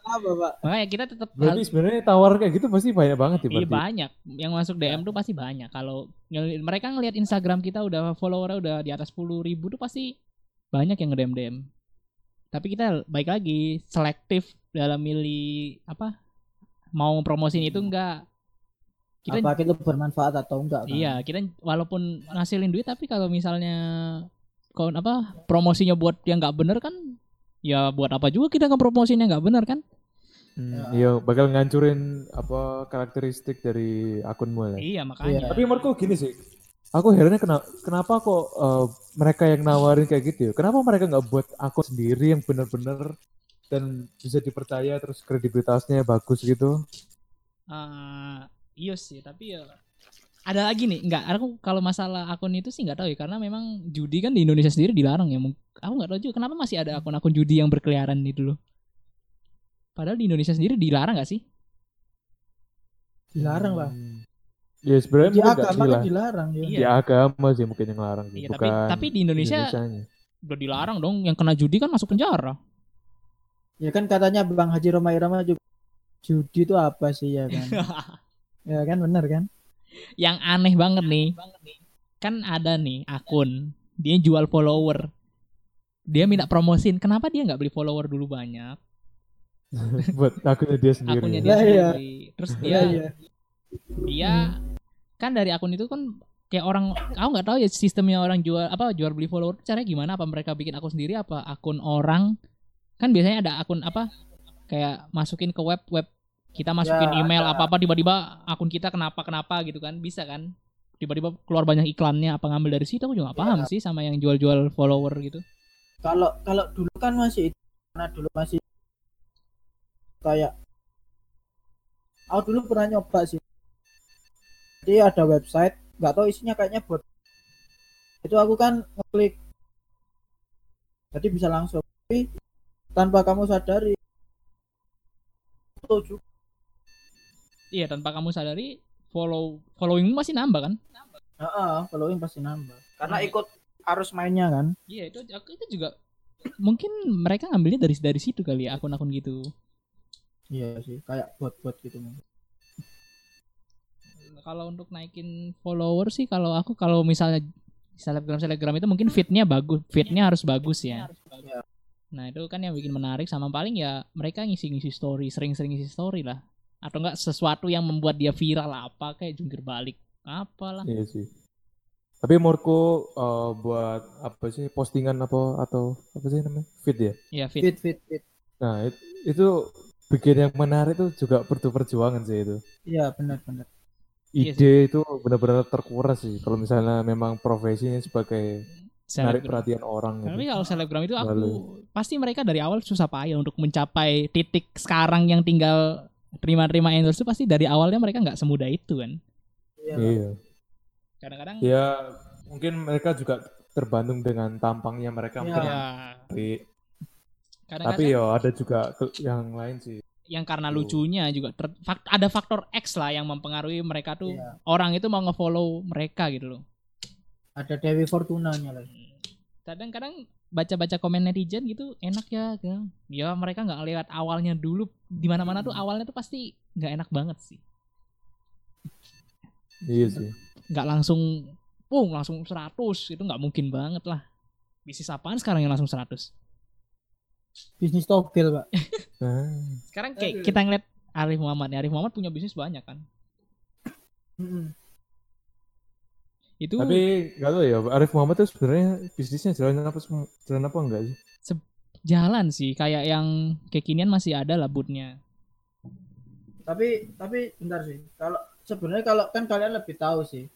Apa, Pak? Makanya kita tetap Berarti sebenarnya tawaran kayak gitu pasti banyak banget ya Iya banyak yang masuk DM tuh pasti banyak. Kalau mereka ngelihat Instagram kita udah followernya udah di atas 10 ribu tuh pasti banyak yang nge-DM DM. Tapi kita baik lagi selektif dalam milih apa mau promosiin itu enggak. Kita Apa itu bermanfaat atau enggak kan? iya kita walaupun ngasilin duit tapi kalau misalnya kon apa promosinya buat yang nggak bener kan ya buat apa juga kita ngepromosiin yang nggak bener kan? Hmm, iya, bakal ngancurin apa karakteristik dari akunmu ya. Iya makanya. Tapi menurutku gini sih, aku herannya kenapa, kenapa kok eh, mereka yang nawarin kayak gitu ya? Kenapa mereka nggak buat akun sendiri yang benar-benar dan bisa dipercaya terus kredibilitasnya bagus gitu? eh iya sih tapi ya ada lagi nih enggak aku kalau masalah akun itu sih nggak tahu ya karena memang judi kan di Indonesia sendiri dilarang ya aku nggak tahu juga kenapa masih ada akun-akun judi yang berkeliaran itu loh padahal di Indonesia sendiri dilarang nggak sih Dilarang lah. Hmm. Ya sebenarnya Di mungkin nggak agama kan lah. dilarang ya. Iya. Di agama sih mungkin yang larang sih, Iya, tapi bukan tapi di Indonesia Indonesianya. udah dilarang dong yang kena judi kan masuk penjara Ya kan katanya Bang Haji Roma Irama juga judi itu apa sih ya kan? ya kan benar kan? Yang aneh banget nih kan ada nih akun dia jual follower dia minta promosin kenapa dia nggak beli follower dulu banyak buat akunnya dia sendiri. akunnya ya. dia Iya, iya. sendiri terus dia Iya iya. dia kan dari akun itu kan kayak orang aku nggak tahu ya sistemnya orang jual apa jual beli follower caranya gimana apa mereka bikin akun sendiri apa akun orang kan biasanya ada akun apa kayak masukin ke web web kita masukin Ya, email ada. apa apa tiba-tiba akun kita kenapa kenapa gitu kan bisa kan tiba-tiba keluar banyak iklannya apa ngambil dari situ aku juga nggak paham Ya. sih sama yang jual-jual follower gitu Kalau kalau dulu kan masih itu karena dulu masih kayak aku dulu pernah nyoba sih. Jadi ada website, nggak tahu isinya kayaknya bot. Itu aku kan ngeklik. Jadi bisa langsung. Tapi tanpa kamu sadari itu juga iya tanpa kamu sadari follow followingmu masih nambah kan Heeh, following pasti nambah. Karena ikut arus mainnya kan. iya itu aku itu juga mungkin mereka ngambilnya dari dari situ kali ya akun-akun gitu Iya sih, kayak bot-bot gitu. kalau untuk naikin follower sih kalau aku kalau misalnya selebgram selebgram itu mungkin fitnya bagus fitnya harus bagus ya Iya. nah itu kan yang bikin menarik sama paling ya mereka ngisi-ngisi story sering-sering ngisi story lah atau enggak sesuatu yang membuat dia viral apa kayak jungkir balik apalah Iya sih. Tapi menurutku eh, buat apa sih postingan apa atau apa sih namanya feed ya. ya fit Fit fit fit. Nah it- itu bikin yang menarik itu juga perlu perjuangan sih itu. Iya, benar benar. Iya Ide itu benar-benar terkuras sih kalau misalnya memang profesinya sebagai menarik selebgram perhatian orang tapi gitu. kalau selebgram itu aku Lalu. pasti mereka dari awal susah payah untuk mencapai titik sekarang yang tinggal terima-terima endorse itu pasti dari awalnya mereka nggak semudah itu kan Iya. Iya. kadang-kadang Ya mungkin mereka juga terbantung dengan tampangnya mereka Iya. mungkin ya yang menarik. kadang-kadang Tapi ya ada juga yang lain sih. yang karena Tuh. lucunya juga ter- fak- ada faktor X lah yang mempengaruhi mereka tuh Iya. orang itu mau ngefollow mereka gitu loh. Ada Dewi Fortunanya lagi. kadang-kadang baca-baca komen netizen gitu enak ya kan ya mereka nggak lihat awalnya dulu di mana-mana tuh awalnya tuh pasti nggak enak banget sih. Iya sih. nggak langsung pung langsung 100 itu nggak mungkin banget lah. Bisnis apaan sekarang yang langsung 100 Bisnis togel, Pak. Nah, sekarang kayak kita ngeliat Arif Muhammad nih Arif Muhammad punya bisnis banyak kan. Itu tapi nggak tahu ya, Arif Muhammad tuh sebenarnya bisnisnya jalan apa jalan apa enggak sih? jalan sih kayak yang kekinian masih ada lah bootnya Tapi tapi bentar sih. Kalau sebenarnya kalau kan kalian lebih tahu sih.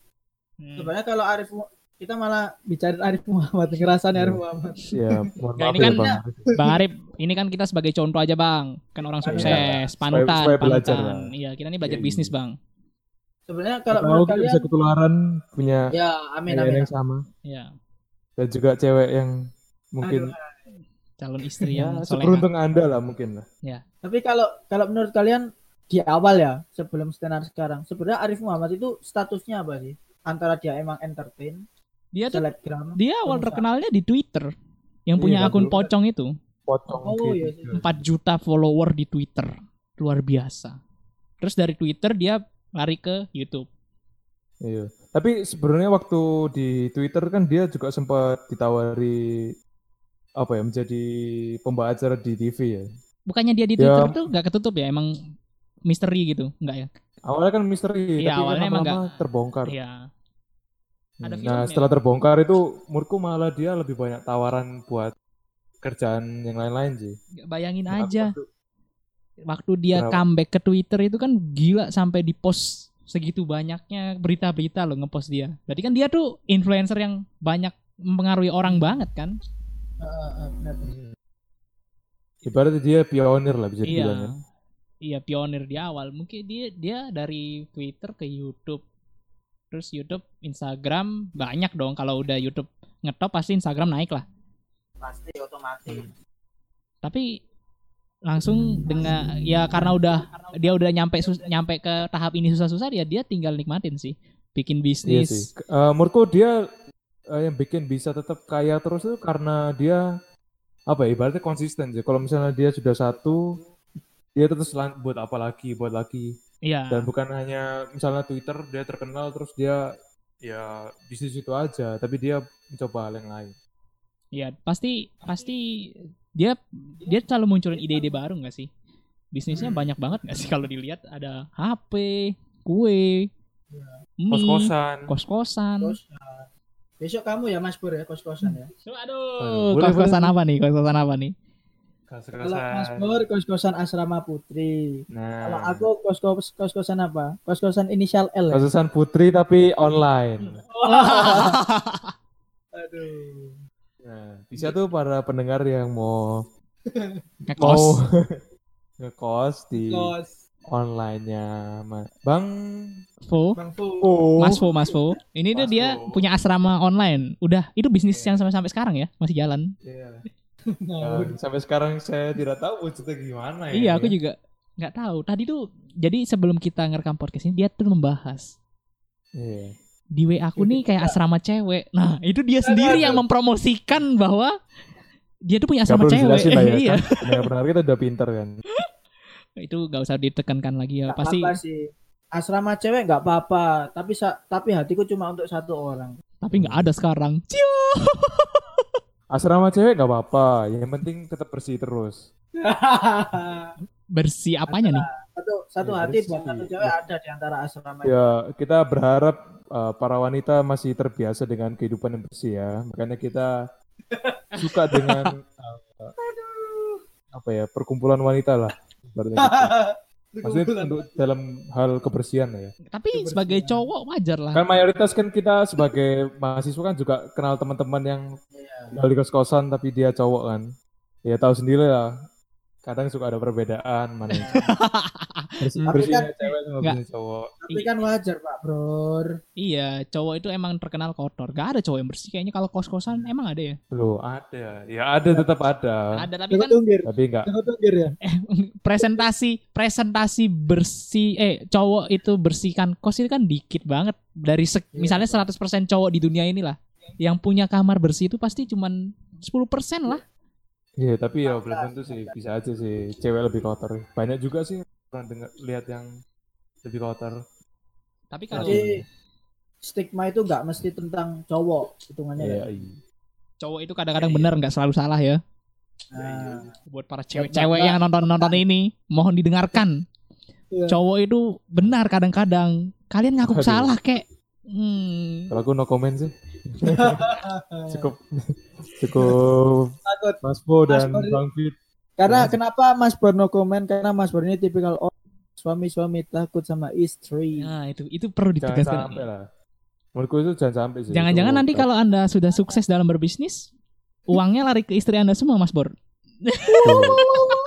Hmm. Sebenarnya kalau Arif kita malah bicara Arif Muhammad, ngerasain Arif Iya. Muhammad. Ya, mohon Nggak, maaf ini ya kan- Bang. Bang Arif, ini kan kita sebagai contoh aja bang, kan orang Iya. sukses, Supaya panutan. lah. Iya, kita ini belajar Iya, iya. bisnis bang. Sebenarnya kalau menurut kita kalian bisa ketularan punya ya amin amin. yang sama Iya, dan juga cewek yang mungkin calon istri ya seberuntung anda lah mungkin lah. Tapi kalau kalau menurut kalian di awal ya sebelum tenar sekarang sebenarnya Arif Muhammad itu statusnya apa sih? Antara dia emang entertain, Dia tuh, selebgram. dia awal pengusaha. terkenalnya di Twitter, yang Iya, punya akun dulu kan. pocong itu, Potong Oh, gitu. iya. 4 juta follower di Twitter, luar biasa. Terus dari Twitter dia lari ke YouTube. Iya. Tapi sebenarnya waktu di Twitter kan dia juga sempat ditawari apa ya menjadi pembawa acara di TV ya. Bukannya dia di Ya. Twitter tuh nggak ketutup ya, emang misteri gitu, nggak ya? Awalnya kan misteri, Iya, tapi awalnya emang lama-lama terbongkar. Iya. Ada Hmm. Nah, setelah terbongkar itu menurutku malah dia lebih banyak tawaran buat kerjaan yang lain-lain sih. Nggak Bayangin Nah, aja. aku waktu dia Kenapa? comeback ke Twitter itu kan gila sampai di post segitu banyaknya berita-berita loh ngepost dia. Berarti kan dia tuh influencer yang banyak mempengaruhi orang banget kan? Ibaratnya dia pionir lah bisa dibilang Iya. ya. Iya, pionir di awal. Mungkin dia dia dari Twitter ke YouTube. Terus YouTube, Instagram banyak dong kalau udah YouTube ngetop pasti Instagram naik lah. Pasti otomatis. Tapi langsung dengan ya karena udah dia udah nyampe sus- nyampe ke tahap ini susah-susah dia dia tinggal nikmatin sih. Bikin Iya bisnis. sih. Eh, menurutku dia eh, yang bikin bisa tetap kaya terus itu karena dia apa ya ibaratnya konsisten sih. Kalau misalnya dia sudah satu, dia terus buat apa lagi, buat lagi. Iya. Dan bukan hanya misalnya Twitter dia terkenal terus dia ya bisnis itu aja, tapi dia mencoba hal yang lain. Ya pasti pasti dia dia selalu munculin ide-ide baru nggak sih? Bisnisnya banyak banget nggak sih kalau dilihat ada HP, kue, mie, Kos-kosan. kos-kosan. Terus uh, besok kamu ya Mas Pur ya kos-kosan ya. Aduh, boleh, kos-kosan boleh. apa nih? Kos-kosan apa nih? Kalau Mas Kos-kosan. Pur kos-kosan Asrama Putri. Kalau Nah, aku kos kos-kosan apa? Kos-kosan inisial L. Ya? kos-kosan putri tapi online. Aduh. Nah, bisa tuh para pendengar yang mau Ngekos. mau ngekos di Kos. online-nya Bang Fo. Bang Fu. Oh. Mas Fo, Mas Fo. Ini tuh dia Fo. punya asrama online. Udah, itu bisnis Iya. yang sampai sampai sekarang ya, masih jalan. Iya. Nah, sampai sekarang saya tidak tahu wujudnya gimana ya. Iya, aku juga nggak tahu. Tadi tuh jadi sebelum kita ngerekam podcast ini dia tuh membahas Iya. Di WA aku nih kayak asrama cewek. Nah, itu dia sendiri yang mempromosikan bahwa dia tuh punya Gak asrama cewek. ya. iya. kan? Pendengar-pendengar kita udah pinter kan. Itu gak usah ditekankan lagi ya. nggak Pasti apa sih. Asrama cewek nggak apa-apa, tapi tapi hatiku cuma untuk satu orang. tapi nggak ada sekarang. Cio. Asrama cewek gak apa-apa. Yang penting tetap bersih terus. Bersih apanya nih? satu satu Ya, hati bersih. buat satu cewek ada di antara asrama. Ya, kita berharap uh, para wanita masih terbiasa dengan kehidupan yang bersih ya. Makanya kita suka dengan uh, apa ya perkumpulan wanita lah. Gitu. Maksudnya untuk dalam hal kebersihan ya. Tapi sebagai cowok wajar lah. Kan mayoritas kan kita sebagai mahasiswa kan juga kenal teman-teman yang tinggal di kos-kosan tapi dia cowok kan. Ya tahu sendiri lah. Kadang suka ada perbedaan mana yang bersih Tapi bersihnya kan- cewek sama bersihnya cowok. Tapi kan wajar Pak Bro. Iya, cowok itu emang terkenal kotor. Gak ada cowok yang bersih. Kayaknya kalau kos-kosan emang ada ya. Loh, ada. Ya ada tetap ada. Ada tapi kan tunggir, Tapi enggak tunggir ya. presentasi presentasi bersih eh cowok itu bersihkan kos itu kan dikit banget dari se- Iya, misalnya 100% cowok di dunia inilah yang punya kamar bersih itu pasti cuman 10% lah. Iya, tapi ya belum tentu sih. Bisa aja sih cewek lebih kotor. Banyak juga sih pernah dengar lihat yang lebih kotor. Tapi kalau Jadi stigma itu nggak mesti tentang cowok hitungannya Iya, ya. iya. cowok itu kadang-kadang benar nggak selalu salah ya. Nah, Buat para cewek-cewek yang nonton-nonton ini, mohon didengarkan. Iya. Cowok itu benar kadang-kadang. Kalian ngaku Aduh. salah kek. Hmm. Kalau aku no comment sih. cukup cukup takut. Mas Bo dan Mas Bo Bang Fit. Karena Mas- kenapa Mas Bor no comment? Karena Mas Bor ini tipikal orang suami-suami takut sama istri. Nah, itu itu perlu Jangan ditegaskan. sampai lah. Menurutku itu jangan sampai sih. Jangan-jangan nanti kalau Anda sudah sukses dalam berbisnis, uangnya lari ke istri Anda semua, Mas Bor.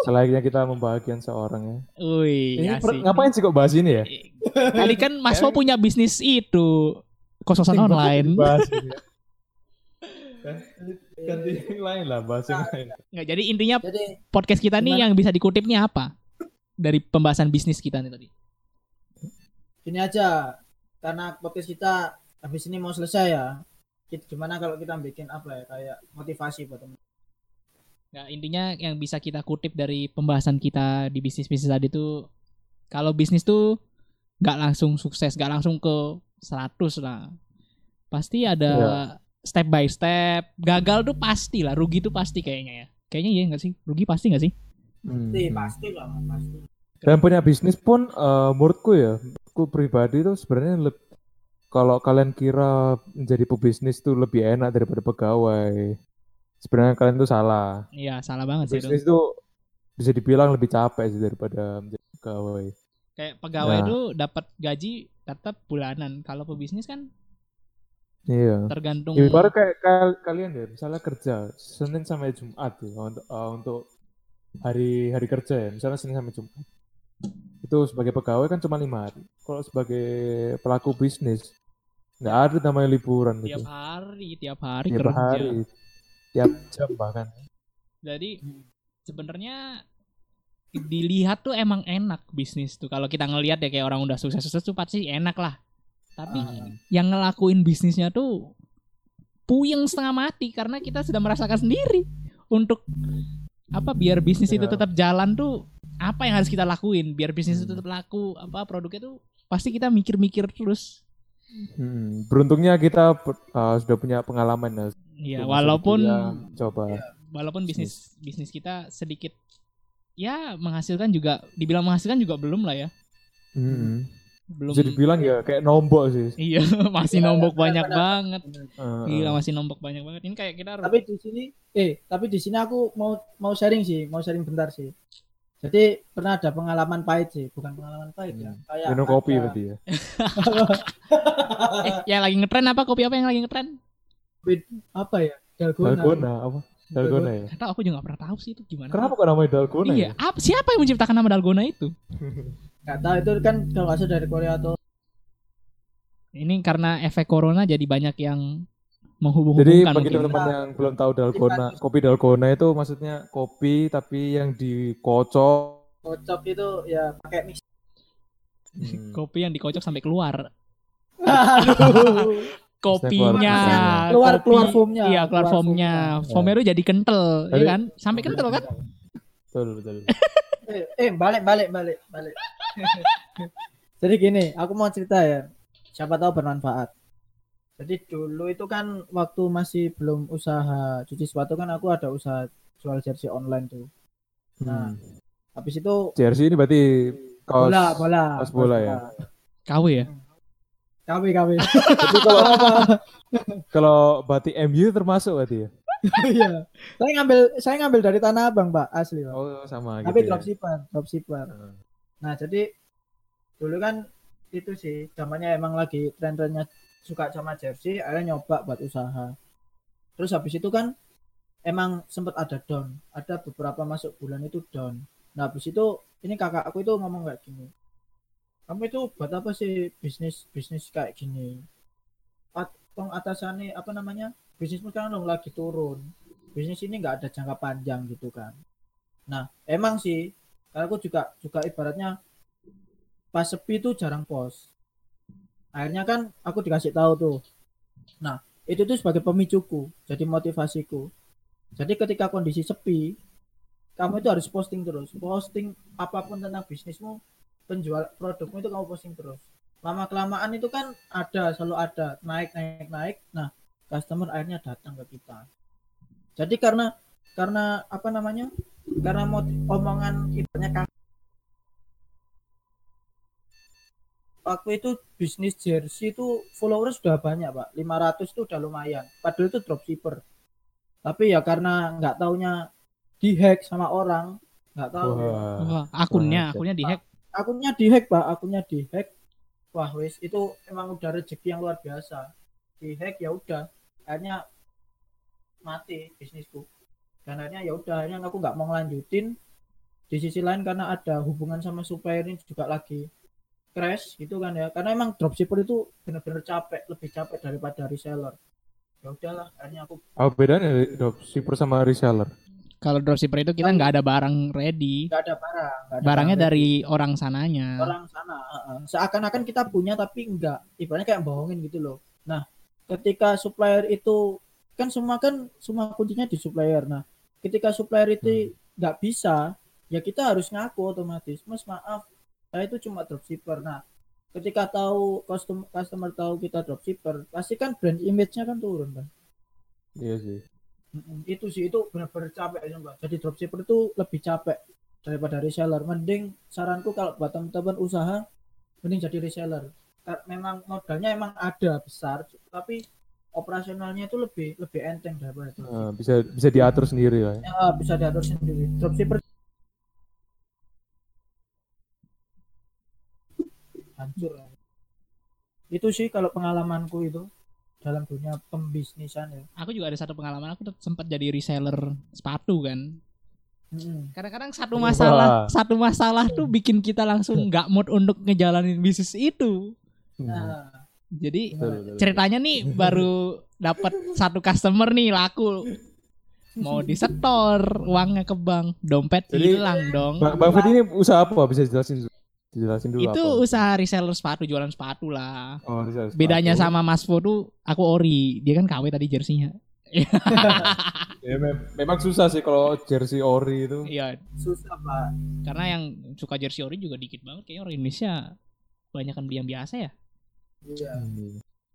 Tuh. Selayaknya kita membahagiakan seorang ya. Wih, Ini per- asik. ngapain sih kok bahas ini ya? Kali kan Mas Bo punya bisnis itu kos-kosan online. Bahas ini ya. Kan- Ganti yang lain lah, bahas yang lain. Nggak, jadi intinya Jadi podcast kita nih Gimana? yang bisa dikutip nih apa? Dari pembahasan bisnis kita nih tadi. gini aja. Karena podcast kita habis ini mau selesai ya. Gimana kalau kita bikin apa ya kayak motivasi buat teman. Nah, intinya yang bisa kita kutip dari pembahasan kita di bisnis-bisnis tadi tuh kalau bisnis tuh nggak langsung sukses, nggak langsung ke 100 lah. Pasti ada Iya. step by step. Gagal tuh pasti lah, rugi tuh pasti kayaknya ya. Kayaknya iya nggak sih? Rugi pasti nggak sih? Hmm. Pasti, pasti lah, pasti. Dan punya bisnis pun eh, menurutku ya, aku pribadi tuh sebenarnya kalau kalian kira menjadi pebisnis tuh lebih enak daripada pegawai. Sebenarnya kalian tuh salah. Iya, salah banget sih itu. Bisnis tuh bisa dibilang lebih capek sih daripada menjadi pegawai. Kayak pegawai Nah. tuh dapat gaji tetap bulanan. Kalau pebisnis kan Iya. tergantung Ya, ibarat kayak kal- kalian ya, misalnya kerja Senin sampai Jumat ya untuk eh, untuk hari hari kerja ya, misalnya Senin sampai Jumat. Itu sebagai pegawai kan cuma lima hari. Kalau sebagai pelaku bisnis nggak ada namanya liburan gitu. tiap hari, tiap hari Tiap kerja. hari, tiap jam bahkan. Jadi sebenarnya dilihat tuh emang enak bisnis tuh. Kalau kita ngelihat ya kayak orang udah sukses-sukses tuh pasti enak lah. Tapi Ah. yang ngelakuin bisnisnya tuh puyeng setengah mati karena kita sudah merasakan sendiri untuk apa biar bisnis itu Ya. tetap jalan tuh apa yang harus kita lakuin biar bisnis itu tetap laku apa produknya tuh pasti kita mikir-mikir terus Hmm, beruntungnya kita eh, sudah punya pengalaman ya. ya Untuk walaupun coba. walaupun bisnis bisnis kita sedikit ya menghasilkan juga dibilang menghasilkan juga belum lah ya Hmm. belum Bisa dibilang ya kayak nombok sih. iya masih Iya, nombok benar, banyak banget Eh, gila masih nombok banyak banget ini kayak kita Tapi di sini eh tapi di sini aku mau mau sharing sih, mau sharing bentar sih. Jadi pernah ada pengalaman pahit sih, bukan pengalaman pahit ya. Hmm. Kayak Minum kopi ada- berarti ya. eh, yang lagi ngetren apa kopi apa yang lagi ngetren apa ya? Dalgona. Dalgona apa? Dalgona ya. Tahu aku juga gak pernah tahu sih itu gimana Kenapa kok namanya Dalgona iya ya? apa, siapa yang menciptakan nama dalgona itu Gak tahu itu kan kalau salah dari Korea atau ini karena efek corona jadi banyak yang Jadi menghubung-hubungkan bagi teman-teman yang belum tahu Dalgona, kopi Dalgona itu maksudnya kopi tapi yang dikocok. kocok itu ya pakai mix. Hmm. kopi yang dikocok sampai keluar Aduh. kopinya Keluar- kopi- keluar foamnya, iya keluar keluar foamnya foamnya. itu jadi kental ya Jadi- kan sampai kental kan Betul betul. eh, eh balik balik balik balik. Jadi gini, aku mau cerita ya. Siapa tahu bermanfaat. Jadi dulu itu kan waktu masih belum usaha cuci sepatu kan aku ada usaha jual jersey online tuh. Nah, Hmm. habis itu Jersey ini berarti kaos. bola bola kaos bola ya? KW ya KW KW Jadi kalau kalau batik MU termasuk berarti ya? iya saya ngambil saya ngambil dari tanah abang pak asli pak Oh sama tapi gitu ya. dropshipper dropshipper Heeh. nah jadi dulu kan itu sih zamannya emang lagi tren-trennya suka sama jersey akhirnya nyoba buat usaha. Terus habis itu kan emang sempat ada down. Ada beberapa masuk bulan itu down. Nah habis itu ini kakak aku itu ngomong kayak gini kamu itu buat apa sih bisnis bisnis kayak gini? At, tong atasannya apa namanya bisnismu kan dong lagi turun. Bisnis ini nggak ada jangka panjang gitu kan. Nah emang sih karena aku juga juga ibaratnya pas sepi tuh jarang post akhirnya kan aku dikasih tahu tuh. Nah itu tuh sebagai pemicuku jadi motivasiku. Jadi ketika kondisi sepi kamu itu harus posting terus. Posting apa pun tentang bisnismu penjual produkmu itu kamu posting terus. Lama kelamaan itu kan ada selalu ada. Naik naik naik. Nah customer akhirnya datang ke kita. Jadi karena karena apa namanya? Karena mau omongan ibaratnya waktu itu bisnis jersey itu followers sudah banyak pak. 500 itu udah lumayan. Padahal itu dropshipper. Tapi ya karena nggak taunya dihack sama orang nggak tahu. Wah. Wah, akunnya, Wah, akunnya dihack. akunnya dihack pak. Akunnya dihack. Wah wes itu emang udah rezeki yang luar biasa. Dihack ya udah. Akhirnya mati bisnisku. Dan akhirnya ya udah akhirnya aku nggak mau ngelanjutin. Di sisi lain karena ada hubungan sama supplier ini juga lagi crash gitu kan ya karena emang dropshipper itu bener-bener capek lebih capek daripada reseller ya udahlah akhirnya aku Apa bedanya dropshipper sama reseller? Kalau dropshipper itu kita nggak ada barang ready. nggak ada barang nggak ada Barangnya barang dari orang sananya. orang sana heeh. seakan-akan kita punya tapi enggak ibaratnya kayak bohongin gitu loh nah ketika supplier itu kan semua kan semua kuncinya di supplier nah ketika supplier itu nggak bisa ya kita harus ngaku otomatis mas maaf saya itu cuma dropshipper nah ketika tahu customer customer tahu kita dropshipper pasti kan brand image-nya kan turun kan Iya sih. Itu sih itu benar-benar capek ya mbak jadi dropshipper itu lebih capek daripada reseller mending saranku kalau buat teman-teman usaha mending jadi reseller Kar- memang modalnya emang ada besar tapi operasionalnya itu lebih lebih enteng daripada dropshipper. Nah, bisa bisa diatur sendiri lah. ya. ya bisa diatur sendiri dropshipper hancur lah. itu sih kalau pengalamanku itu dalam dunia pembisnisan ya Aku juga ada satu pengalaman. Aku sempat jadi reseller sepatu kan. Kadang-kadang satu masalah, Wah. satu masalah tuh bikin kita langsung nggak mood untuk ngejalanin bisnis itu. Nah Jadi Betul, betul, betul. ceritanya nih baru dapat satu customer nih laku mau disetor uangnya ke bank dompet Jadi, hilang dong Bang, Bang Fit ini usaha apa? Bisa jelasin dijelasin dulu itu apa? usaha reseller sepatu jualan sepatu lah. Oh, reseller bedanya sepatu. sama Mas Fo tuh aku ori. Dia kan KW tadi jersinya. Ya, mem- memang susah sih kalau jersey ori itu. iya. Susah pak. Karena yang suka jersey ori juga dikit banget. Kayaknya orang Indonesia banyak kan beli yang biasa ya? Iya.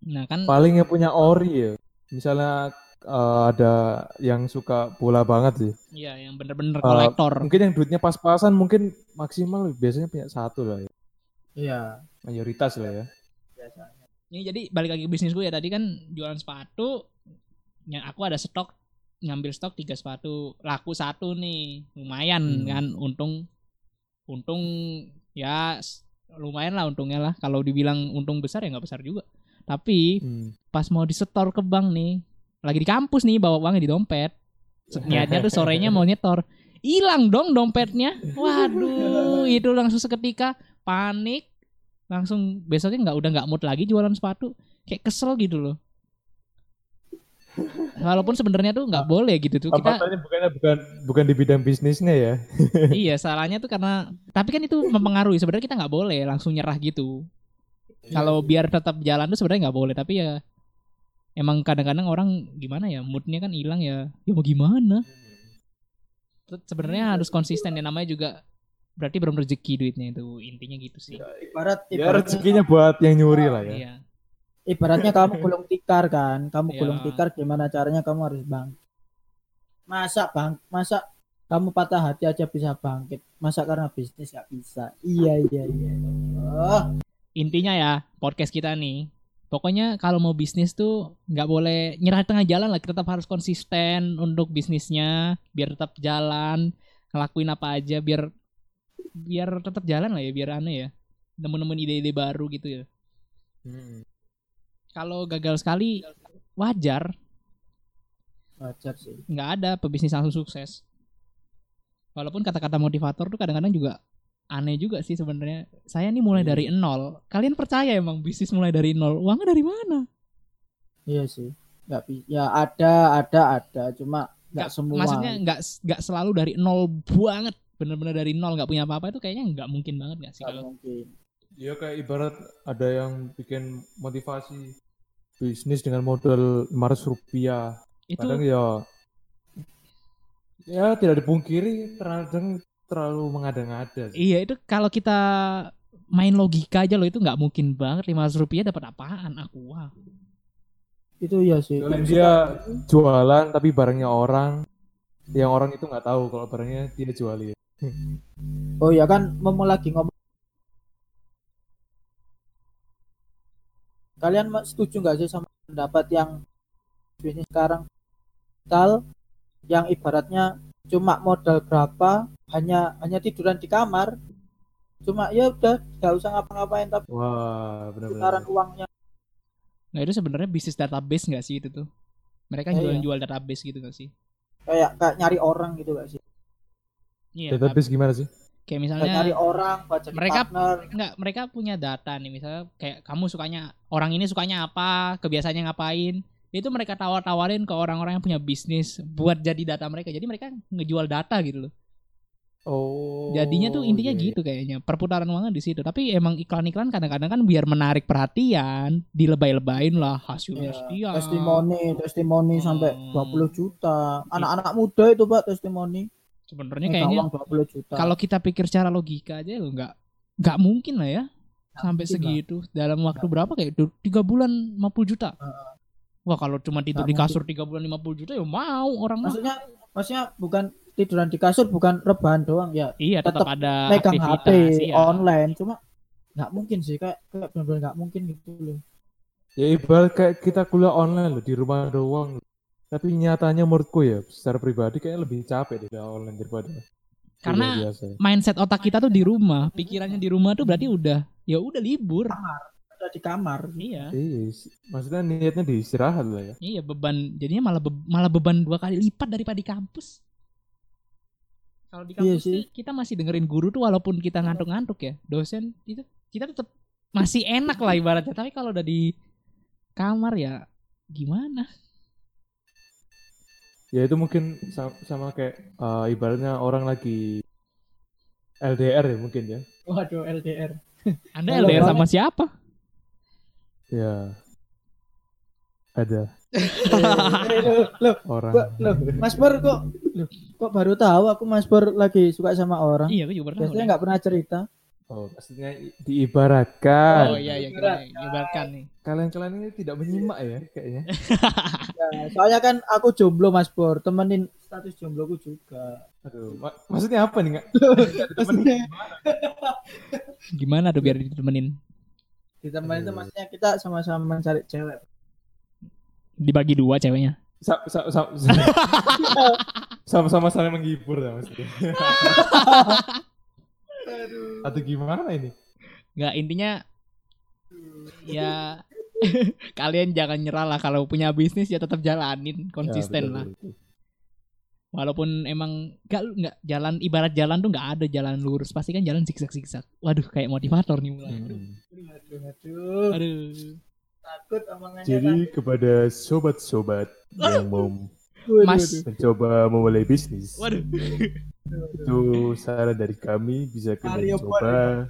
Nah kan Paling yang punya ori ya. Misalnya eh, ada yang suka bola banget sih. iya yang bener-bener Uh, kolektor Mungkin yang duitnya pas-pasan mungkin maksimal biasanya punya satu lah ya. iya Mayoritas lah ya. biasanya ini jadi balik lagi ke bisnis gue ya tadi kan jualan sepatu yang aku ada stok ngambil stok tiga sepatu laku satu nih lumayan Hmm. kan untung untung ya lumayan lah untungnya lah kalau dibilang untung besar ya nggak besar juga tapi Hmm. pas mau disetor ke bank nih lagi di kampus nih bawa uangnya di dompet. Niatnya tuh sorenya mau nyetor. Hilang dong dompetnya. Waduh itu langsung seketika panik. Langsung besoknya nggak udah nggak mood lagi jualan sepatu. Kayak kesel gitu loh. Walaupun sebenarnya tuh nggak boleh gitu tuh. Kita bukannya bukan bukan di bidang bisnisnya ya. iya salahnya tuh karena tapi kan itu mempengaruhi. Sebenarnya kita nggak boleh langsung nyerah gitu. Kalau biar tetap jalan tuh sebenarnya nggak boleh. Tapi ya emang kadang-kadang orang gimana ya moodnya kan hilang ya. Ya mau gimana? Terus sebenarnya harus konsisten ya namanya juga berarti belum rezeki duitnya itu intinya gitu sih. Ibarat Ya ibaratnya, rezekinya buat yang nyuri lah ya. iya. Ibaratnya kamu gulung tikar kan kamu Iya. gulung tikar gimana caranya kamu harus bang? Masa bang masa kamu patah hati aja bisa bangkit? Masa karena bisnis gak bisa? Iya iya iya. Oh, intinya ya podcast kita nih pokoknya kalau mau bisnis tuh nggak boleh nyerah di tengah jalan lah. Kita tetap harus konsisten untuk bisnisnya biar tetap jalan ngelakuin apa aja biar biar tetap jalan lah ya biar aneh ya. Nemu-nemuin ide-ide baru gitu ya. Hmm. kalau gagal sekali wajar. Wajar sih. Nggak ada pebisnis langsung sukses. Walaupun kata-kata motivator tuh kadang-kadang juga aneh juga sih sebenarnya. Saya nih mulai dari nol. Kalian percaya emang bisnis mulai dari nol? Uangnya dari mana? Iya sih. Nggak ya ada ada ada. Cuma nggak semua maksudnya nggak nggak selalu dari nol banget. Bener-bener dari nol nggak punya apa-apa itu kayaknya nggak mungkin banget nggak sih nggak kalau mungkin. Ya kayak ibarat ada yang bikin motivasi bisnis dengan modal 500 rupiah. Itu Kadang ya ya tidak dipungkiri terkadang terlalu mengada-ngada. sih. iya itu kalau kita main logika aja loh itu nggak mungkin banget 500 rupiah dapat apaan aku wah Itu iya sih. Soalnya dia jualan tapi barangnya orang yang orang itu nggak tahu kalau barangnya dia jualin. Oh ya kan mau lagi ngomong. Kalian setuju nggak sih sama pendapat yang bisnis sekarang tal yang ibaratnya cuma modal berapa hanya hanya tiduran di kamar cuma ya udah nggak usah ngapa-ngapain tapi Wah, benar-benar. putaran uangnya nah itu sebenarnya bisnis database nggak sih itu tuh mereka Iya, jual iya. jual database gitu nggak sih kayak kayak nyari orang gitu gak sih iya Database gimana sih? kayak kayak misalnya nyari orang buat jadi mereka- partner Enggak, mereka punya data nih misalnya kayak kamu sukanya orang ini sukanya apa, kebiasaannya ngapain. Itu mereka tawar-tawarin ke orang-orang yang punya bisnis buat jadi data mereka. Jadi mereka ngejual data gitu loh. Oh. Jadinya tuh intinya iya, iya. gitu kayaknya. Perputaran uangnya di situ. Tapi emang iklan-iklan kadang-kadang kan biar menarik perhatian, dilebay-lebayin lah hasilnya Iya, sekian. testimoni testimoni sampai Hmm. 20 juta anak-anak muda itu pak testimoni Sebenarnya Minta kayaknya uang 20 juta kalau kita pikir secara logika aja lo nggak nggak mungkin lah ya sampai segitu dalam waktu berapa kayak tiga bulan 50 juta. Wah kalau cuma tidur Nggak di kasur tiga bulan 50 juta ya mau orang mah maksudnya maksudnya bukan tiduran di kasur bukan rebahan doang ya iya tetap, tetap ada megang HP aktivitas iya. online cuma nggak mungkin sih kayak kayak benar-benar nggak mungkin gitu loh Ya ibarat kayak kita kuliah online loh di rumah doang. Tapi nyatanya menurutku ya secara pribadi kayaknya lebih capek deh kuliah online daripada karena biasa. mindset otak kita tuh di rumah pikirannya di rumah tuh berarti udah ya udah libur ada di kamar iya. Iya, maksudnya niatnya di istirahat lah ya. iya beban jadinya malah be- malah beban dua kali lipat daripada di kampus. Kalau di Iya kampus sih. tuh kita masih dengerin guru tuh walaupun kita ngantuk-ngantuk ya. Dosen itu kita tetap masih enak lah ibaratnya. Tapi kalau udah di kamar ya gimana? Ya itu mungkin sama, sama kayak eh, ibaratnya orang lagi LDR ya mungkin ya. waduh LDR anda LDR sama siapa Ya. Ada. Loh, loh, orang. loh, Mas Pur kok loh, kok baru tahu aku Mas Pur lagi suka sama orang? Iya aku juga pernah biasanya nggak pernah cerita. Oh, maksudnya i- diibaratkan. oh iya iya kita ibaratkan nih. Kalian-kalian ini tidak menyimak ya kayaknya. Ya, soalnya kan aku jomblo Mas Pur temenin status jombloku juga. Aduh, ma- maksudnya apa nih maksudnya gimana tuh biar ditemenin ditemenin itu maksudnya kita sama-sama mencari cewek dibagi dua ceweknya Sa- sa- sa- Sama-sama saling menghibur ya maksudnya. Atau gimana ini? nggak intinya ya kalian jangan nyerah lah kalau punya bisnis ya tetap jalanin konsisten Ya, betul, lah betul, betul. Walaupun emang nggak nggak jalan ibarat jalan tuh nggak ada jalan lurus. Pasti kan jalan zigzag zigzag waduh kayak motivator nih mulai. Hmm. aduh. Aduh aduh takut omongannya Jadi kepada sobat-sobat yang mau Mas. mencoba memulai bisnis, waduh. Itu saran dari kami bisa kalian coba.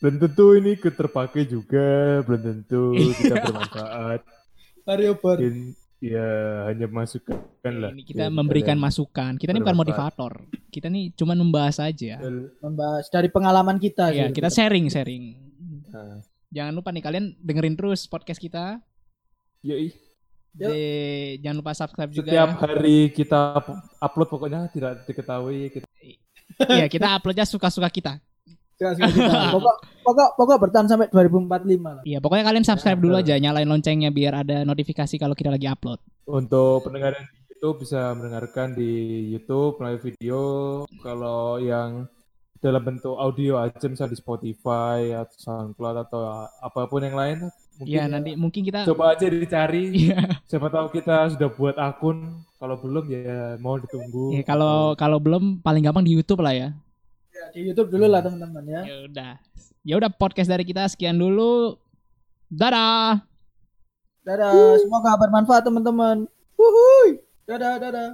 Belum tentu ini terpakai juga, belum tentu kita bermanfaat. Mario Mungkin ya hanya masukan lah. ini kita Biar memberikan masukan. Kita ini bukan motivator. Kita nih cuma membahas aja. Membahas dari pengalaman kita ya sih. kita sharing sharing. Nah, jangan lupa nih kalian dengerin terus podcast kita. Yoi. Di- jangan lupa subscribe juga. Setiap ya. hari kita upload pokoknya tidak diketahui kita. Iya, kita uploadnya suka-suka kita. Pokok pokok pokok bertahan sampai 2045 lah Iya, pokoknya kalian subscribe Ya, dulu betul. aja, nyalain loncengnya biar ada notifikasi kalau kita lagi upload. Untuk pendengar yang di YouTube bisa mendengarkan di YouTube melalui video. Kalau yang dalam bentuk audio aja misalnya di Spotify atau SoundCloud atau apa pun yang lain mungkin Iya, nanti mungkin kita coba aja dicari. Iya, Siapa tahu kita sudah buat akun. Kalau belum ya mau ditunggu. Iya, kalau kalau belum paling gampang di YouTube lah ya. Ya, di YouTube dulu lah teman-teman ya Ya udah. Ya udah podcast dari kita sekian dulu. Dadah. dadah semoga bermanfaat teman-teman Wuhui. dadah dadah